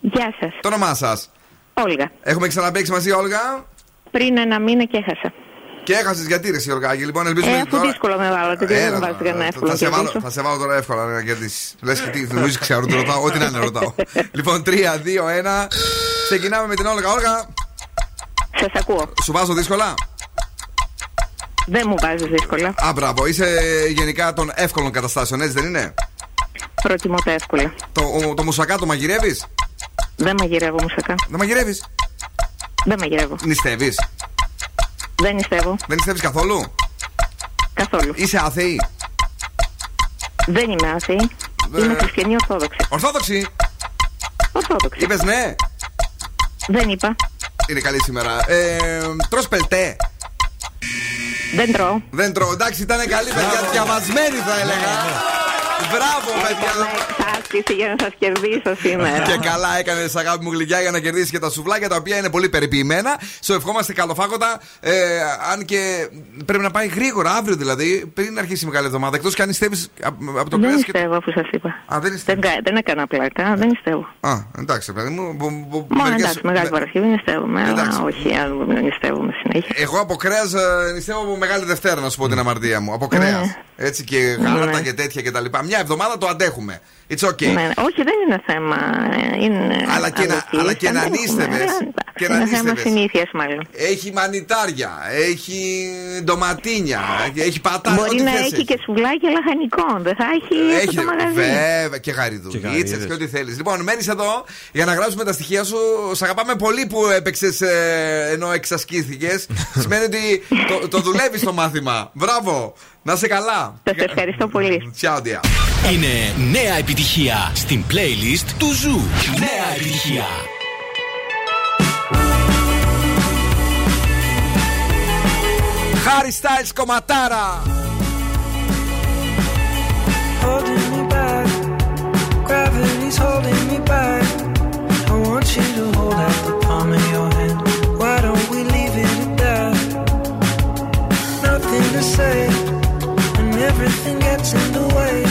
Γεια σας. Το όνομά σας. Όλγα. Έχουμε ξαναπέξει μαζί, Όλγα. Πριν ένα μήνα και έχασα. Και έχασες γιατί ρε, εσύ, Ολγάκη. Λοιπόν, ελπίζουμε Ε, ότι αφού δύσκολο με βάλατε, δεν Έλα, μου βάζετε κανένα εύκολο. θα, να σε βάλω, κερδίσω. θα σε βάλω τώρα εύκολα να κερδίσεις. Λες και τι, νομίζει ξέρω, το ρωτάω. Ό,τι να είναι, ρωτάω. λοιπόν, 3, 2, 1. Ξεκινάμε με την Όλγα. Όλγα. Σας ακούω. Σου βάζω δύσκολα; Δεν μου βάζεις δύσκολα. Α, μπράβο. Είσαι γενικά των εύκολων καταστάσεων, έτσι δεν είναι; Προτιμώ τα εύκολα. Το, ο- το μουσακά το μαγειρεύεις; Δεν μαγειρεύω μουσακά. Δεν μαγειρεύεις; Δεν μαγειρεύω. Νηστεύεις; Δεν νηστεύω. Δεν νηστεύεις καθόλου; Καθόλου. Είσαι άθεη; Δεν είμαι άθεη. Είμαι χριστιανή Ορθόδοξη. Ορθόδοξη; Ορθόδοξη. Είπες ναι; Δεν είπα. Είναι καλή σήμερα. Ε, τρως πελτέ. Δεν τρώω. Δεν τρώω. Εντάξει, ήταν καλή παιδιά. Διαβασμένη θα έλεγα. Μπράβο, παιδιά. Άσκηση για να σας κερδίσω σήμερα. Και καλά έκανες αγάπη μου γλυκιά για να κερδίσεις και τα σουβλάκια τα οποία είναι πολύ περιποιημένα. Σου ευχόμαστε καλοφάγοντα. Ε, αν και πρέπει να πάει γρήγορα, αύριο δηλαδή, πριν αρχίσει η μεγάλη εβδομάδα. Εκτός και αν νηστεύεις από το Δεν κρέας και. νηστεύω αφού σας είπα. Α, δεν δεν, κα- δεν έκανα πλάκα. Δεν νηστεύω. Α, εντάξει, παιδί μου. μπο- μπο- Μόνο μερικές- εντάξει, μεγάλη Παρασκευή νηστεύουμε. Εντάξει. Αλλά όχι, αν δεν νηστεύουμε συνέχεια. Εγώ από κρέας νηστεύω από μεγάλη Δευτέρα, να σου πω την αμαρτία μου. Από κρέας. Ναι. Έτσι και γάλατα Ναι. και τέτοια κτλ. Μια εβδομάδα το αντέχουμε. It's okay. Ναι, όχι, δεν είναι θέμα. Είναι Αλλά και να- αλωτής, αλλά και να αντέχουμε. νήστευες. Ε, εντάξει, Και να Είναι θέμα νήστευες. συνήθειας μάλλον. Έχει μανιτάρια, έχει ντοματίνια, έχει πατάτα. Μπορεί ό,τι να θες έχει και σουβλάκια λαχανικών. Δεν θα έχει αυτό Έχει, το μαγαζί. βέβαια, και γαριδουλίτσες και, γαρίδες. ό,τι θέλεις. Λοιπόν, μένεις εδώ για να γράψουμε τα στοιχεία σου. Σ' αγαπάμε πολύ που έπαιξες ενώ εξασκήθηκες. Σημαίνει ότι το, το δουλεύεις το μάθημα. Μπράβο, να είσαι καλά. Σ' ευχαριστώ πολύ. Ciao, dear. Είναι νέα επιτυχία στην playlist του Zoo. Νέα επιτυχία. Χάρι Styles κομματάρα. holding me back. Gravity's holding me back. I want you to hold out the palm of your hand. Why don't we leave it at that? Nothing to say, and catching the wave.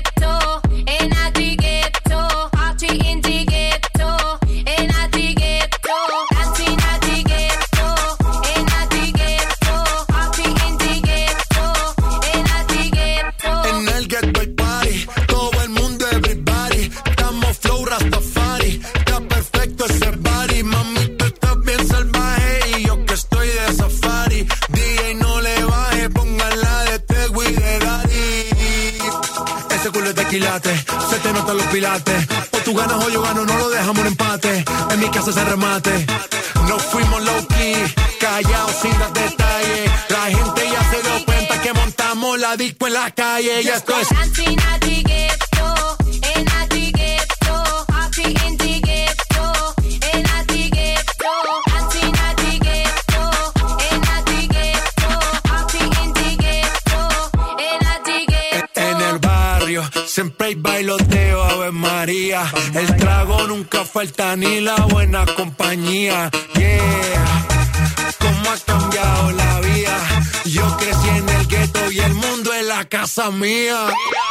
que hace ese remate. No fuimos low key, callados sin dar detalles. La gente ya se dio cuenta que montamos la disco en la calle. Ya esto es. siempre hay bailoteo, Ave María. El trago nunca falta ni la essa minha.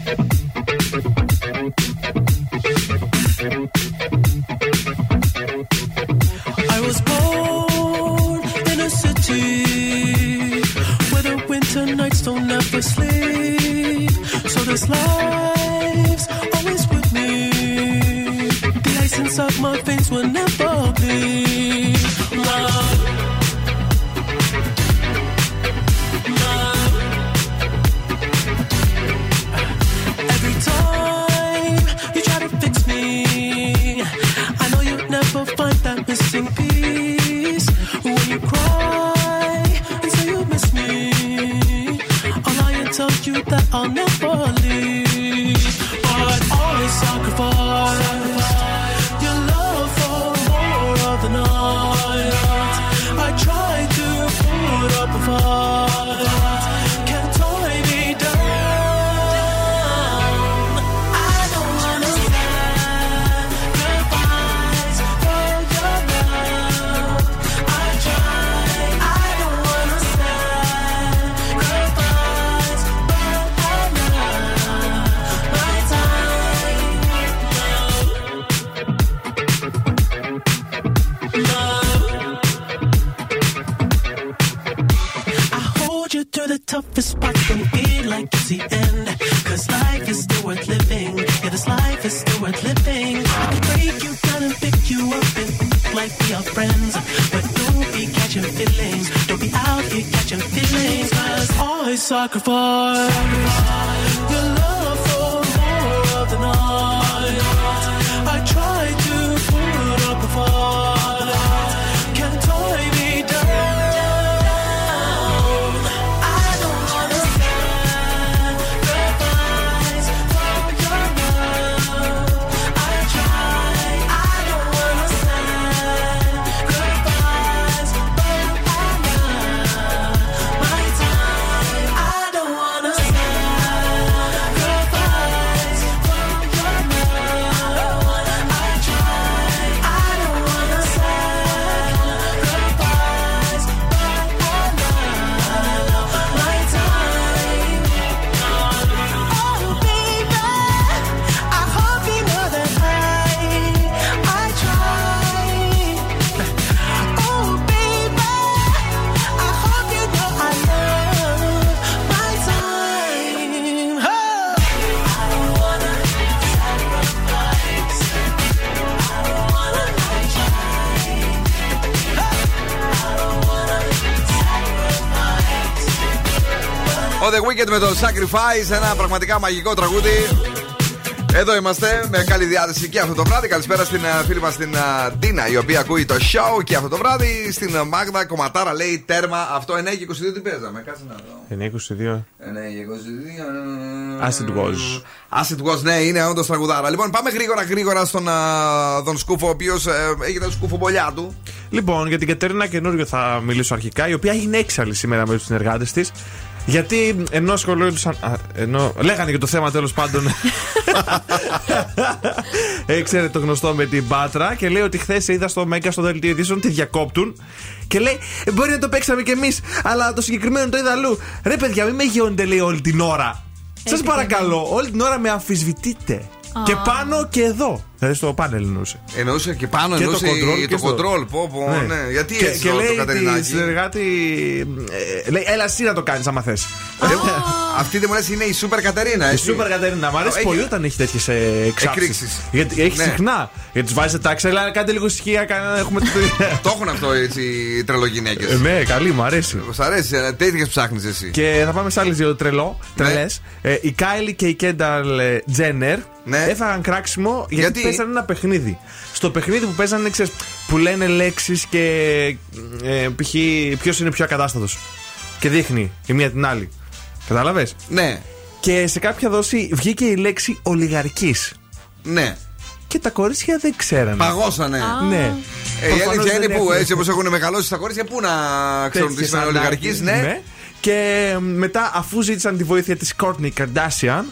you up and act like we are friends. But don't be catching feelings. Don't be out here catching feelings. Cause always sacrifice. sacrifice. Your love for more of the night. I tried Ο The Weeknd με το Sacrifice, ένα πραγματικά μαγικό τραγούδι. Εδώ είμαστε με καλή διάθεση και αυτό το βράδυ. Καλησπέρα στην α, φίλη μα την α, Ντίνα, η οποία ακούει το show και αυτό το βράδυ. Στην α, Μάγδα κομματάρα λέει τέρμα. Αυτό 9 και 22 τι παίζαμε. Κάτσε να δω. 9-22. 9 και 22. Acid was. Acid was, ναι, είναι όντω τραγουδάρα. Λοιπόν, πάμε γρήγορα γρήγορα στον α, τον Σκούφο, ο οποίο έχει τα σκουφομπολιά του. Λοιπόν, για την Κατερίνα καινούριο θα μιλήσω αρχικά, η οποία είναι έξαλλη σήμερα με του συνεργάτε τη. Γιατί ενώ ασχολούνταν. α, Ενώ λέγανε για το θέμα τέλος πάντων. ε, ξέρετε το γνωστό με την Πάτρα και λέει ότι χθες είδα στο Μέγκα στο δελτίο ειδήσεων τη διακόπτουν. Και λέει, «Ε, Μπορεί να το παίξαμε κι εμείς, αλλά το συγκεκριμένο το είδα αλλού. Ρε παιδιά, μην με γεώνετε λέει όλη την ώρα. Σας Έτσι παρακαλώ, όλη την ώρα με αμφισβητείτε. Και πάνω και εδώ. Δηλαδή στο πάνελ εννοούσε. Εννοούσε και πάνω, Και το εννοούσε control το και στο- control. Πω, πω, ναι. Γιατί και, έτσι και το, λέει το τη Κατερινάκη; συνεργάτη. ε, λέει, έλα εσύ να το κάνεις, άμα θες. Αυτή δεν μου λε είναι η Σούπερ Κατερίνα. Η έτσι. Σούπερ Κατερίνα, μου αρέσει Έχει- πολύ όταν έχει τέτοιες εξάρτησει. Εκρήξεις. Γιατί έχει Ναι. συχνά. Γιατί τους βάζεις τάξη, αλλά κάντε λίγο ησυχία. κάνε- Έχουμε το. Το έχουν αυτό έτσι οι τρελογυναίκες. Ε, ναι, καλή, μου αρέσει. Σ' αρέσει, τέτοιες ψάχνεις εσύ. Και θα πάμε σε άλλες δύο τρελό, Ναι. τρελές. η Κάιλι και η Κένταλ ε, Τζένερ έφαγαν κράξιμο γιατί, Γιατί; παίζανε ένα παιχνίδι. Στο παιχνίδι που παίζανε, ξέρεις, που λένε λέξεις και ε, π.χ. ποιος είναι πιο ακατάστατος. Και δείχνει η μία την άλλη. Κατάλαβες; Ναι. Και σε κάποια δόση βγήκε η λέξη ολιγαρική. Ναι. Και τα κορίτσια δεν ξέρανε. Παγώσανε. Ναι. Ε, η Προφανώς αλήθεια δεν είναι που έχουν. έτσι όπως έχουν μεγαλώσει τα κορίτσια, πού να ξέρουν τι Τέτοιες σημαίνει ολιγαρική, ανάγκες, ναι. Και μετά, αφού ζήτησαν τη βοήθεια της Courtney Kardashian,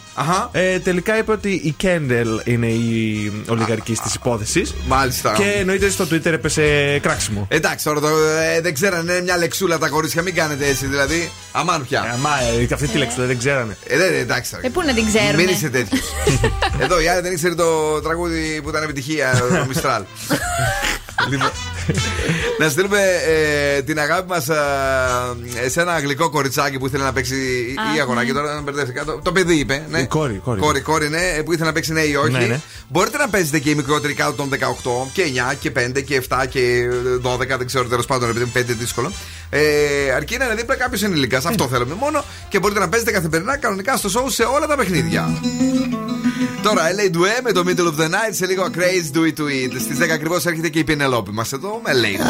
ε, τελικά είπε ότι η Kendall είναι η ολιγαρική της υπόθεσης. Μάλιστα. Και εννοείται στο Twitter έπεσε κράξιμο. Εντάξει, τώρα το, ε, δεν ξέρανε είναι μια λεξούλα τα κορίτσια, μην κάνετε έτσι δηλαδή. Αμάν πια. Αμά, ε, αυτή τη λέξη δεν ξέρανε. Ε, δεν, εντάξει. Ε, πού να την ξέρουμε. Μην είσαι τέτοιος. Εδώ η άλλη δεν ήξερε το τραγούδι που ήταν επιτυχία, το Μιστράλ. λοιπόν, να στείλουμε ε, την αγάπη μας σε ένα αγγλικό κοριτσάκι που ήθελε να παίξει. Α, ή αγοράκι ναι. τώρα, δεν μπερδεύτηκα. Το, το παιδί είπε. Ναι. Η κόρη, κόρη. Κόρη, κόρη, ναι, που ήθελε να παίξει ναι ή όχι. Ναι, ναι. Μπορείτε να παίζετε και οι μικρότεροι κάτω των 18 και 9 και 5 και 7 και 12, δεν ξέρω τέλος πάντων, επειδή είναι 5 δύσκολο. Ε, αρκεί να είναι δίπλα κάποιος ενηλικρινής, αυτό θέλουμε μόνο. Και μπορείτε να παίζετε καθημερινά κανονικά στο show σε όλα τα παιχνίδια. Τώρα LA με το middle of the night, σε λίγο Crazy Do It. Στις 10 ακριβώς έρχεται και η Pinelopi μας εδώ με LA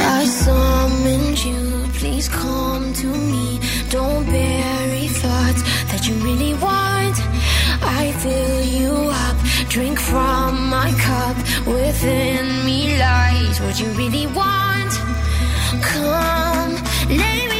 Let me.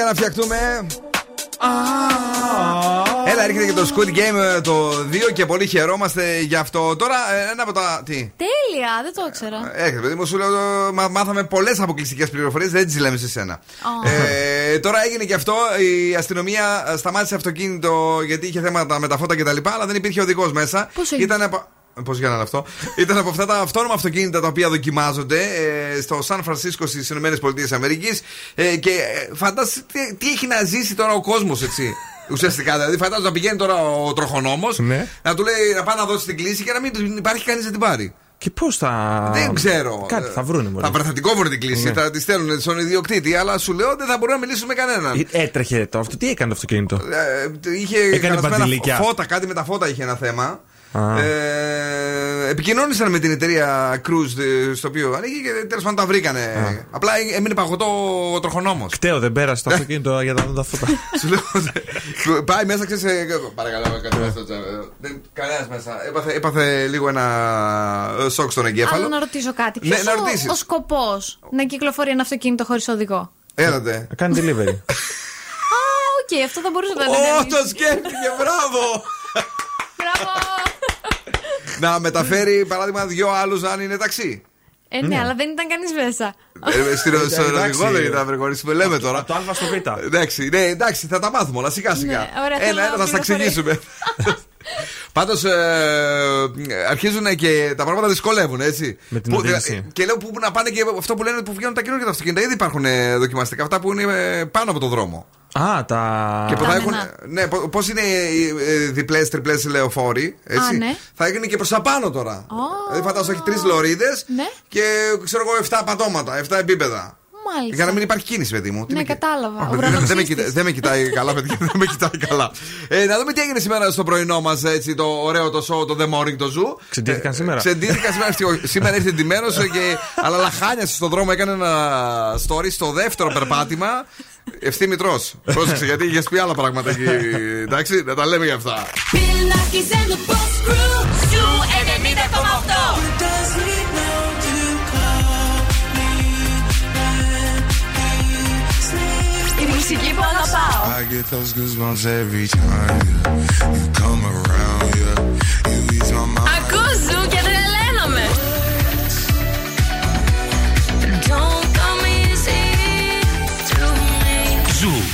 Έλα λίγο έτσι για να φτιαχτούμε. Έλα, έρχεται και το Squid Game ε, το 2 και πολύ χαιρόμαστε γι' αυτό. Τώρα, ε, ένα από τα. Τι; Τέλεια, δεν το ήξερα. Έρχεται, παιδί μου, σου λέω, ε, μα- μάθαμε πολλές αποκλειστικές πληροφορίες, δεν τις λέμε σε σένα. Ω. Ε, τώρα έγινε και αυτό. Η αστυνομία ε, σταμάτησε αυτοκίνητο γιατί είχε θέματα με τα φώτα κτλ. Αλλά δεν υπήρχε οδηγός μέσα. Πώς έγινε; Ήταν από. Πώς γίνανε αυτό; Ήταν από αυτά τα αυτόνομα αυτοκίνητα τα οποία δοκιμάζονται ε, στο Σαν Φρανσίσκο στις ΗΠΑ. Ε, και ε, φαντάζεσαι τι, τι έχει να ζήσει τώρα ο κόσμος, έτσι. Ουσιαστικά, δηλαδή, φαντάζομαι να πηγαίνει τώρα ο τροχονόμος Ναι. να του λέει να πάει να δώσει την κλίση και να μην υπάρχει κανείς να την πάρει. Και πώς θα. Δεν ξέρω. Κάτι θα βρούνε μόνο. Θα, βρε- θα την κόβουν την κλίση, Ναι. θα τη στέλνουν στον ιδιοκτήτη, αλλά σου λέω δεν θα μπορούν να μιλήσουν με κανέναν. Ε, Έτρεχε το αυτό. Τι έκανε το αυτοκίνητο; Ε, είχε Έκανε καλεσμένα μπαντιλίκια. φώτα, κάτι με τα φώτα είχε ένα θέμα. Α. Ε, επικοινώνησαν με την εταιρεία Cruise ε, στο οποίο ανοίγει και τέλος πάντων τα βρήκανε. Απλά έμεινε παγωτό ο τροχονόμος. Κταίο, δεν πέρασε το αυτοκίνητο για να δω τα φώτα. Σου λέω. Πάει μέσα, ξέρεις. Παρακαλώ, κάτι μέσα στο τζάμι. Δεν- Κανένας μέσα. Έπαθε, έπαθε λίγο ένα ε, σοκ στον εγκέφαλο. Αλλά να ρωτήσω κάτι. Ναι, Ποιος να ο, ρωτήσεις. ο σκοπός να κυκλοφορεί ένα αυτοκίνητο χωρίς οδηγό; Έλατε. Να κάνει delivery. Α, οκ, αυτό θα μπορούσε να το Ω, κάνει. το σκέφτηκε, μπράβο! Μπράβο! Να μεταφέρει παράδειγμα δυο άλλους αν είναι ταξί. Ε, ναι, αλλά δεν ήταν κανείς μέσα. Ε, στην- Στον εντάξει. οδηγό δεν ήταν βρεγόνη που λέμε τώρα. Το Α στο Β. Εντάξει, ναι, εντάξει, θα τα μάθουμε όλα σιγά σιγά. Ναι, ωραία, θέλω ένα, ένα θα στα πληροφορίες. εξηγήσουμε. Πάντως αρχίζουν και τα πράγματα δυσκολεύουν, έτσι. Με την Που- οδήγηση. ε, και λέω που να πάνε και αυτό που λένε που βγαίνουν τα καινούργια τα αυτοκίνητα. Ήδη υπάρχουν ε, δοκιμαστικά αυτά που είναι ε, πάνω από το δρόμο. Α, τα. Και που θα έχουν. μενά. Ναι, πώς είναι διπλές, τριπλές λεωφόροι. Έτσι; Α, ναι. Θα έγινε και προς τα πάνω τώρα. Ω. Δηλαδή φαντάζομαι έχει τρεις λωρίδες Ναι. και ξέρω εγώ 7 πατώματα, 7 επίπεδα. Μάλιστα. Για να μην υπάρχει κίνηση, παιδί μου. Τι Ναι, με- κατάλαβα. Αχ, Ο δεν- δεν, με ουρανοξύστης. κοιτά- δεν με κοιτάει καλά, παιδιά. δεν με κοιτάει καλά. Ε, να δούμε τι έγινε σήμερα στο πρωινό μας, το ωραίο το show, το The Morning, το Zoo. Ξεντήθηκαν σήμερα; Ξεντήθηκαν σήμερα. ευτυχώς. σήμερα ήρθε εντυμένο και. Αλλά λαχάνιασε στον δρόμο, έκανε ένα story στο δεύτερο περπάτημα. Ευθύνη Μητρό, πρόσεξε γιατί είχες πει άλλα πράγματα εκεί. Εντάξει, τα λέμε για αυτά. Τη μουσική πώ να πάω. Ακούζω και δεν λέμε.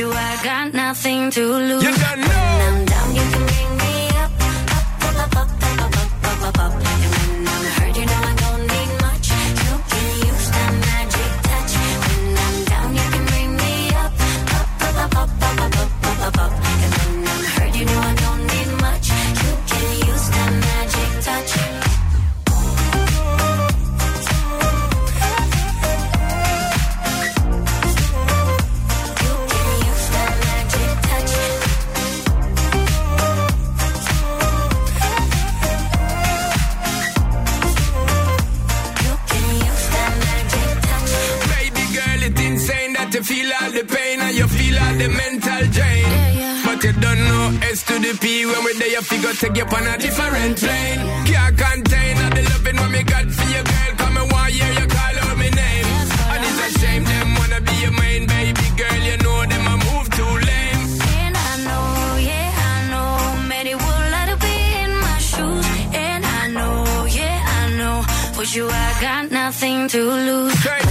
you I got nothing to lose. You know. When I'm down, you can bring me up, up, up, up, up, up, up, up, up. And when I'm hurt, you know I don't need much. You can use that magic touch. When I'm down, you can bring me up, up, up, up, up, up, up, up, up, up, you feel all the pain and you feel all the mental drain. But you don't know S to the P when we're there, you figure take you on a different plane. Can't contain all the loving what me got for you, girl. Come and one year you call out my name. And it's a shame them wanna be your main baby girl. You know them a move too lame. And I know, yeah, I know, many would like to be in my shoes. And I know, yeah, I know, for you I got nothing to lose. Straight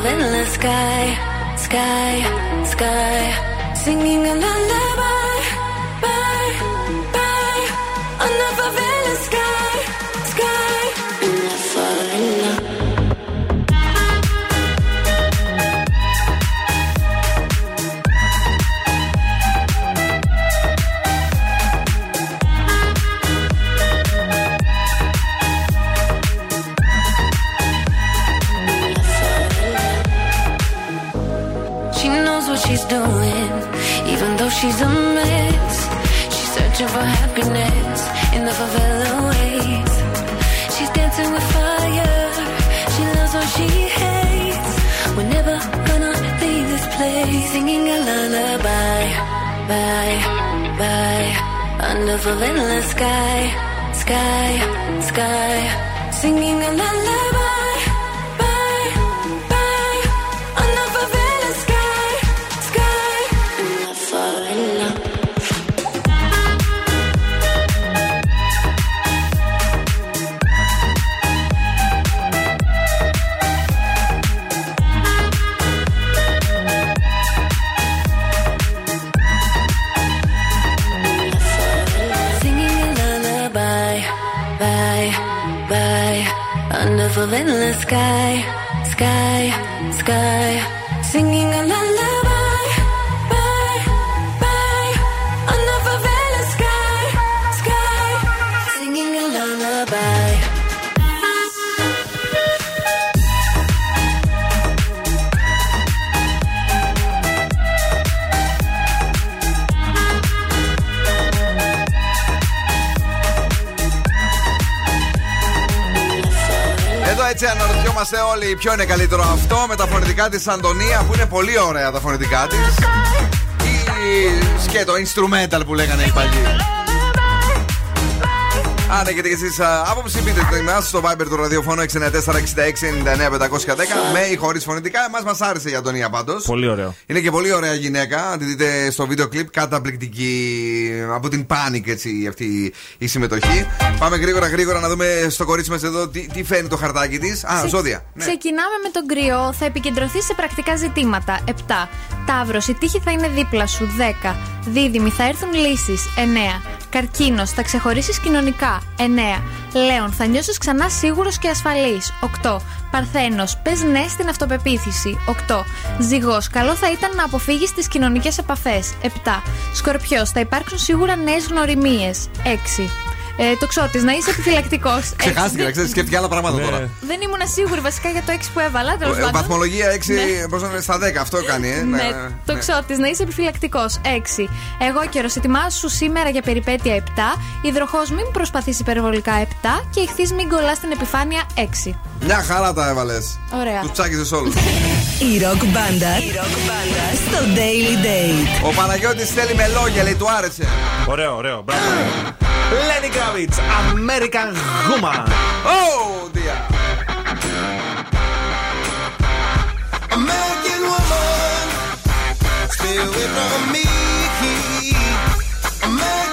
of endless sky, sky, sky, singing la la. of relentless sky, sky, sky, singing in the. Ποιο είναι καλύτερο αυτό με τα φωνητικά της Αντωνία που είναι πολύ ωραία τα φωνητικά της. Ή σκέτο, instrumental που λέγανε οι παλιοί. Αν έχετε και εσείς άποψη, πείτε το εμά στο Viber του ραδιοφώνου 694-6699-510 με ή χωρίς φωνητικά. Εμάς μας άρεσε η Αντωνία πάντως. Πολύ ωραίο. Είναι και πολύ ωραία γυναίκα. Αν τη δείτε στο βίντεο κλιπ, καταπληκτική από την Panic έτσι αυτή η συμμετοχή. Πάμε γρήγορα γρήγορα να δούμε στο κορίτσι μας εδώ τι, τι φαίνει το χαρτάκι της. Α, Ξε- ζώδια. Ναι. Ξεκινάμε με τον κρυό. Θα επικεντρωθεί σε πρακτικά ζητήματα. 7. Ταύρος, η τύχη θα είναι δίπλα σου. 10. Δίδυμη, θα έρθουν λύσεις. 9. Καρκίνος, θα ξεχωρίσεις κοινωνικά. 9. Λέων, θα νιώσεις ξανά σίγουρος και ασφαλής. 8. Παρθένος, πες ναι στην αυτοπεποίθηση. 8. Ζυγός, καλό θα ήταν να αποφύγεις τις κοινωνικές επαφές. 7. Σκορπιός, θα υπάρξουν σίγουρα νέες γνωριμίες. 6. Ε, το ξώτης, να είσαι επιφυλακτικός. Ξεχάστηκε, να ξέρεις, σκέφτηκε άλλα πράγματα τώρα. Δεν ήμουν σίγουρη βασικά για το 6 που έβαλα. Τέλος Ε, πάντων. Βαθμολογία 6 Ναι. πώς να είναι, στα 10, αυτό κάνει, ε. Ναι, να- το ναι. ξώτης, να είσαι επιφυλακτικός. 6. Εγώ καιρο, ετοιμάσου σήμερα για περιπέτεια 7. Υδροχός, μην προσπαθείς υπερβολικά 7. Και ηχθείς, μην κολλάς στην επιφάνεια 6. Μια χαρά τα έβαλες. Ωραία. Τους τσάκιζε όλους. Η ροκ μπάντα στο Daily Date. Ο Παναγιώτης θέλει με λόγια, λέει, του άρεσε. Ωραίο, ωραίο. Μπράβο. Lenny Kravitz, American Woman. Oh, dear. American woman, stay away from me. American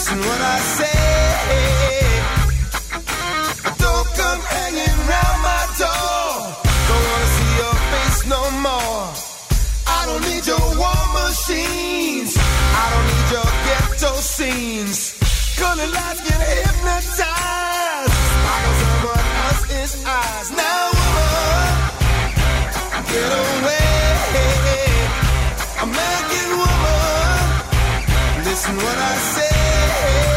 listen what I say. Don't come hanging round my door. Don't wanna see your face no more. I don't need your war machines. I don't need your ghetto scenes. Colored lights can hypnotize. Sparkle someone else's eyes. Now, woman, get away. American woman, listen what I say. Hey!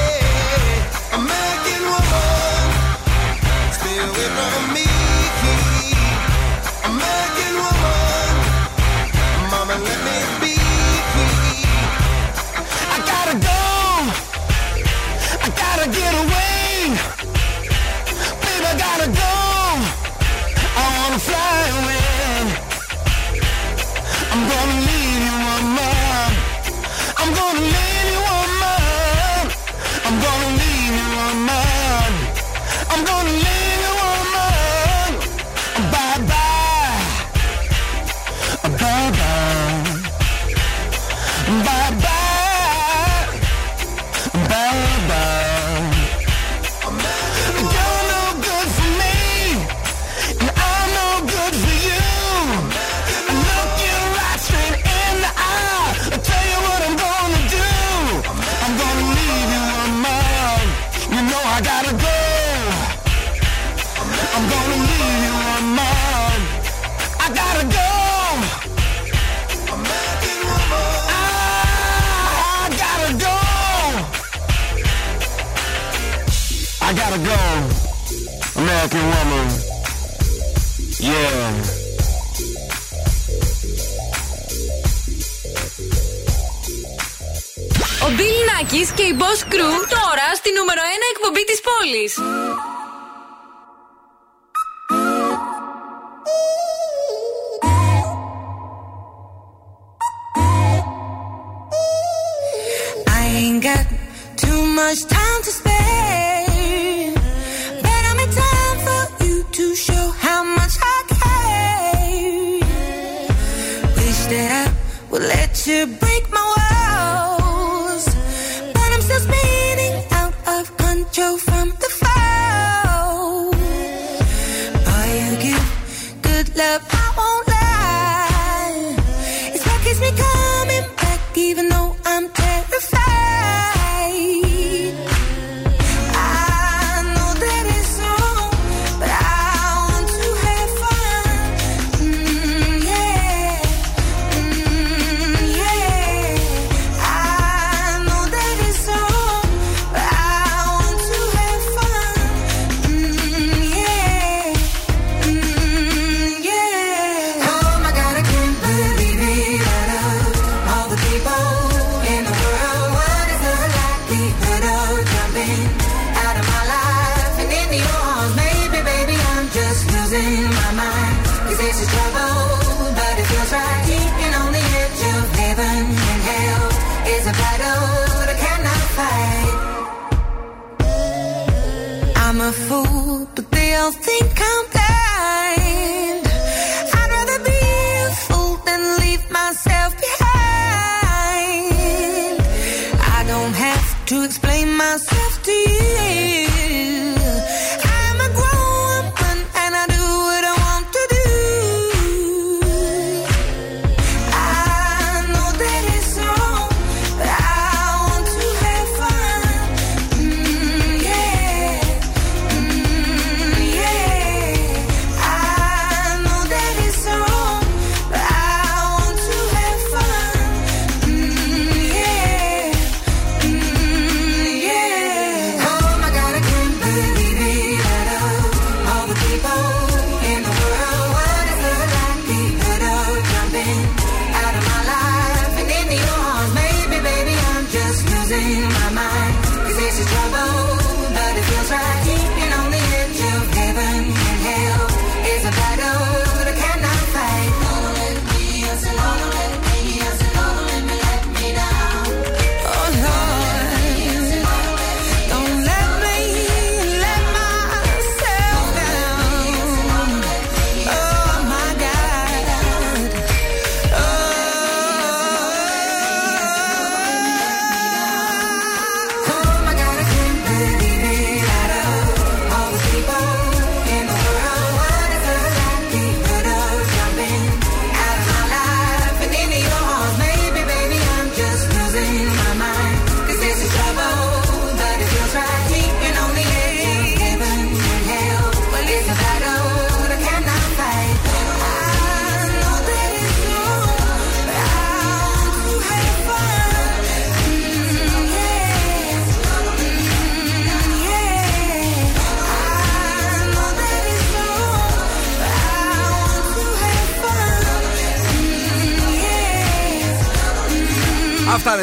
Think I'm blind.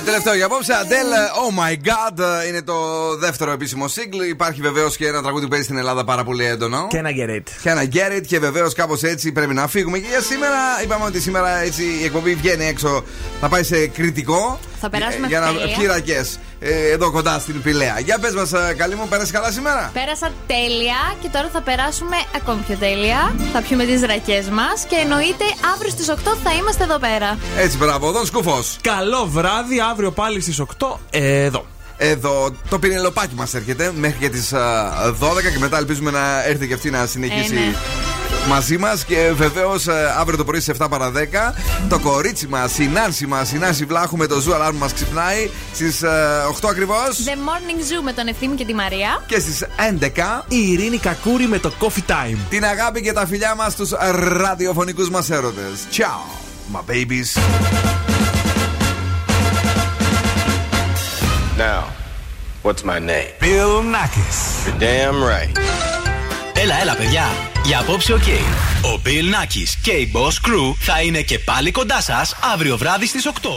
Τελευταίο για απόψε. Adele, Oh my god, είναι το δεύτερο επίσημο single. Υπάρχει βεβαίως και ένα τραγούδι που παίζει στην Ελλάδα πάρα πολύ έντονο. Και ένα get it. Και ένα get it και βεβαίως κάπως έτσι πρέπει να φύγουμε. Και για σήμερα είπαμε ότι σήμερα έτσι η εκπομπή βγαίνει έξω. Θα πάει σε κριτικό. Θα περάσουμε για να τέλεια. πιει ρακές, ε, εδώ κοντά στην Πηλαία. Για πες μας, καλή μου, πέρασε καλά σήμερα; Πέρασα τέλεια και τώρα θα περάσουμε ακόμη πιο τέλεια. Θα πιούμε τις ρακές μας και εννοείται αύριο στις 8 θα είμαστε εδώ πέρα. Έτσι, μπράβο, Δον Σκούφο. Καλό βράδυ, αύριο πάλι στις 8 εδώ. Εδώ το πινελοπάκι μας έρχεται μέχρι και τις 12 και μετά ελπίζουμε να έρθει και αυτή να συνεχίσει. Ε, ναι. Μαζί μας και βεβαίως αύριο το πρωί στι 7 παρα 10 το κορίτσι μας, η Νάνση μας, η Νάνση Βλάχου με το ζου alarm μας ξυπνάει στις 8 ακριβώς The Morning Zoo με τον Ευθύμη και τη Μαρία. και στις 11 η Ειρήνη Κακούρη με το Coffee Time. την αγάπη και τα φιλιά μας στους ραδιοφωνικούς μας έρωτες. Ciao, my babies. Now, what's my name? Bill Nakis. You're damn right. Έλα, έλα, παιδιά. Για απόψε, οκ. Ο Bill Nakis και η Boss Crew θα είναι και πάλι κοντά σας αύριο βράδυ στις 8.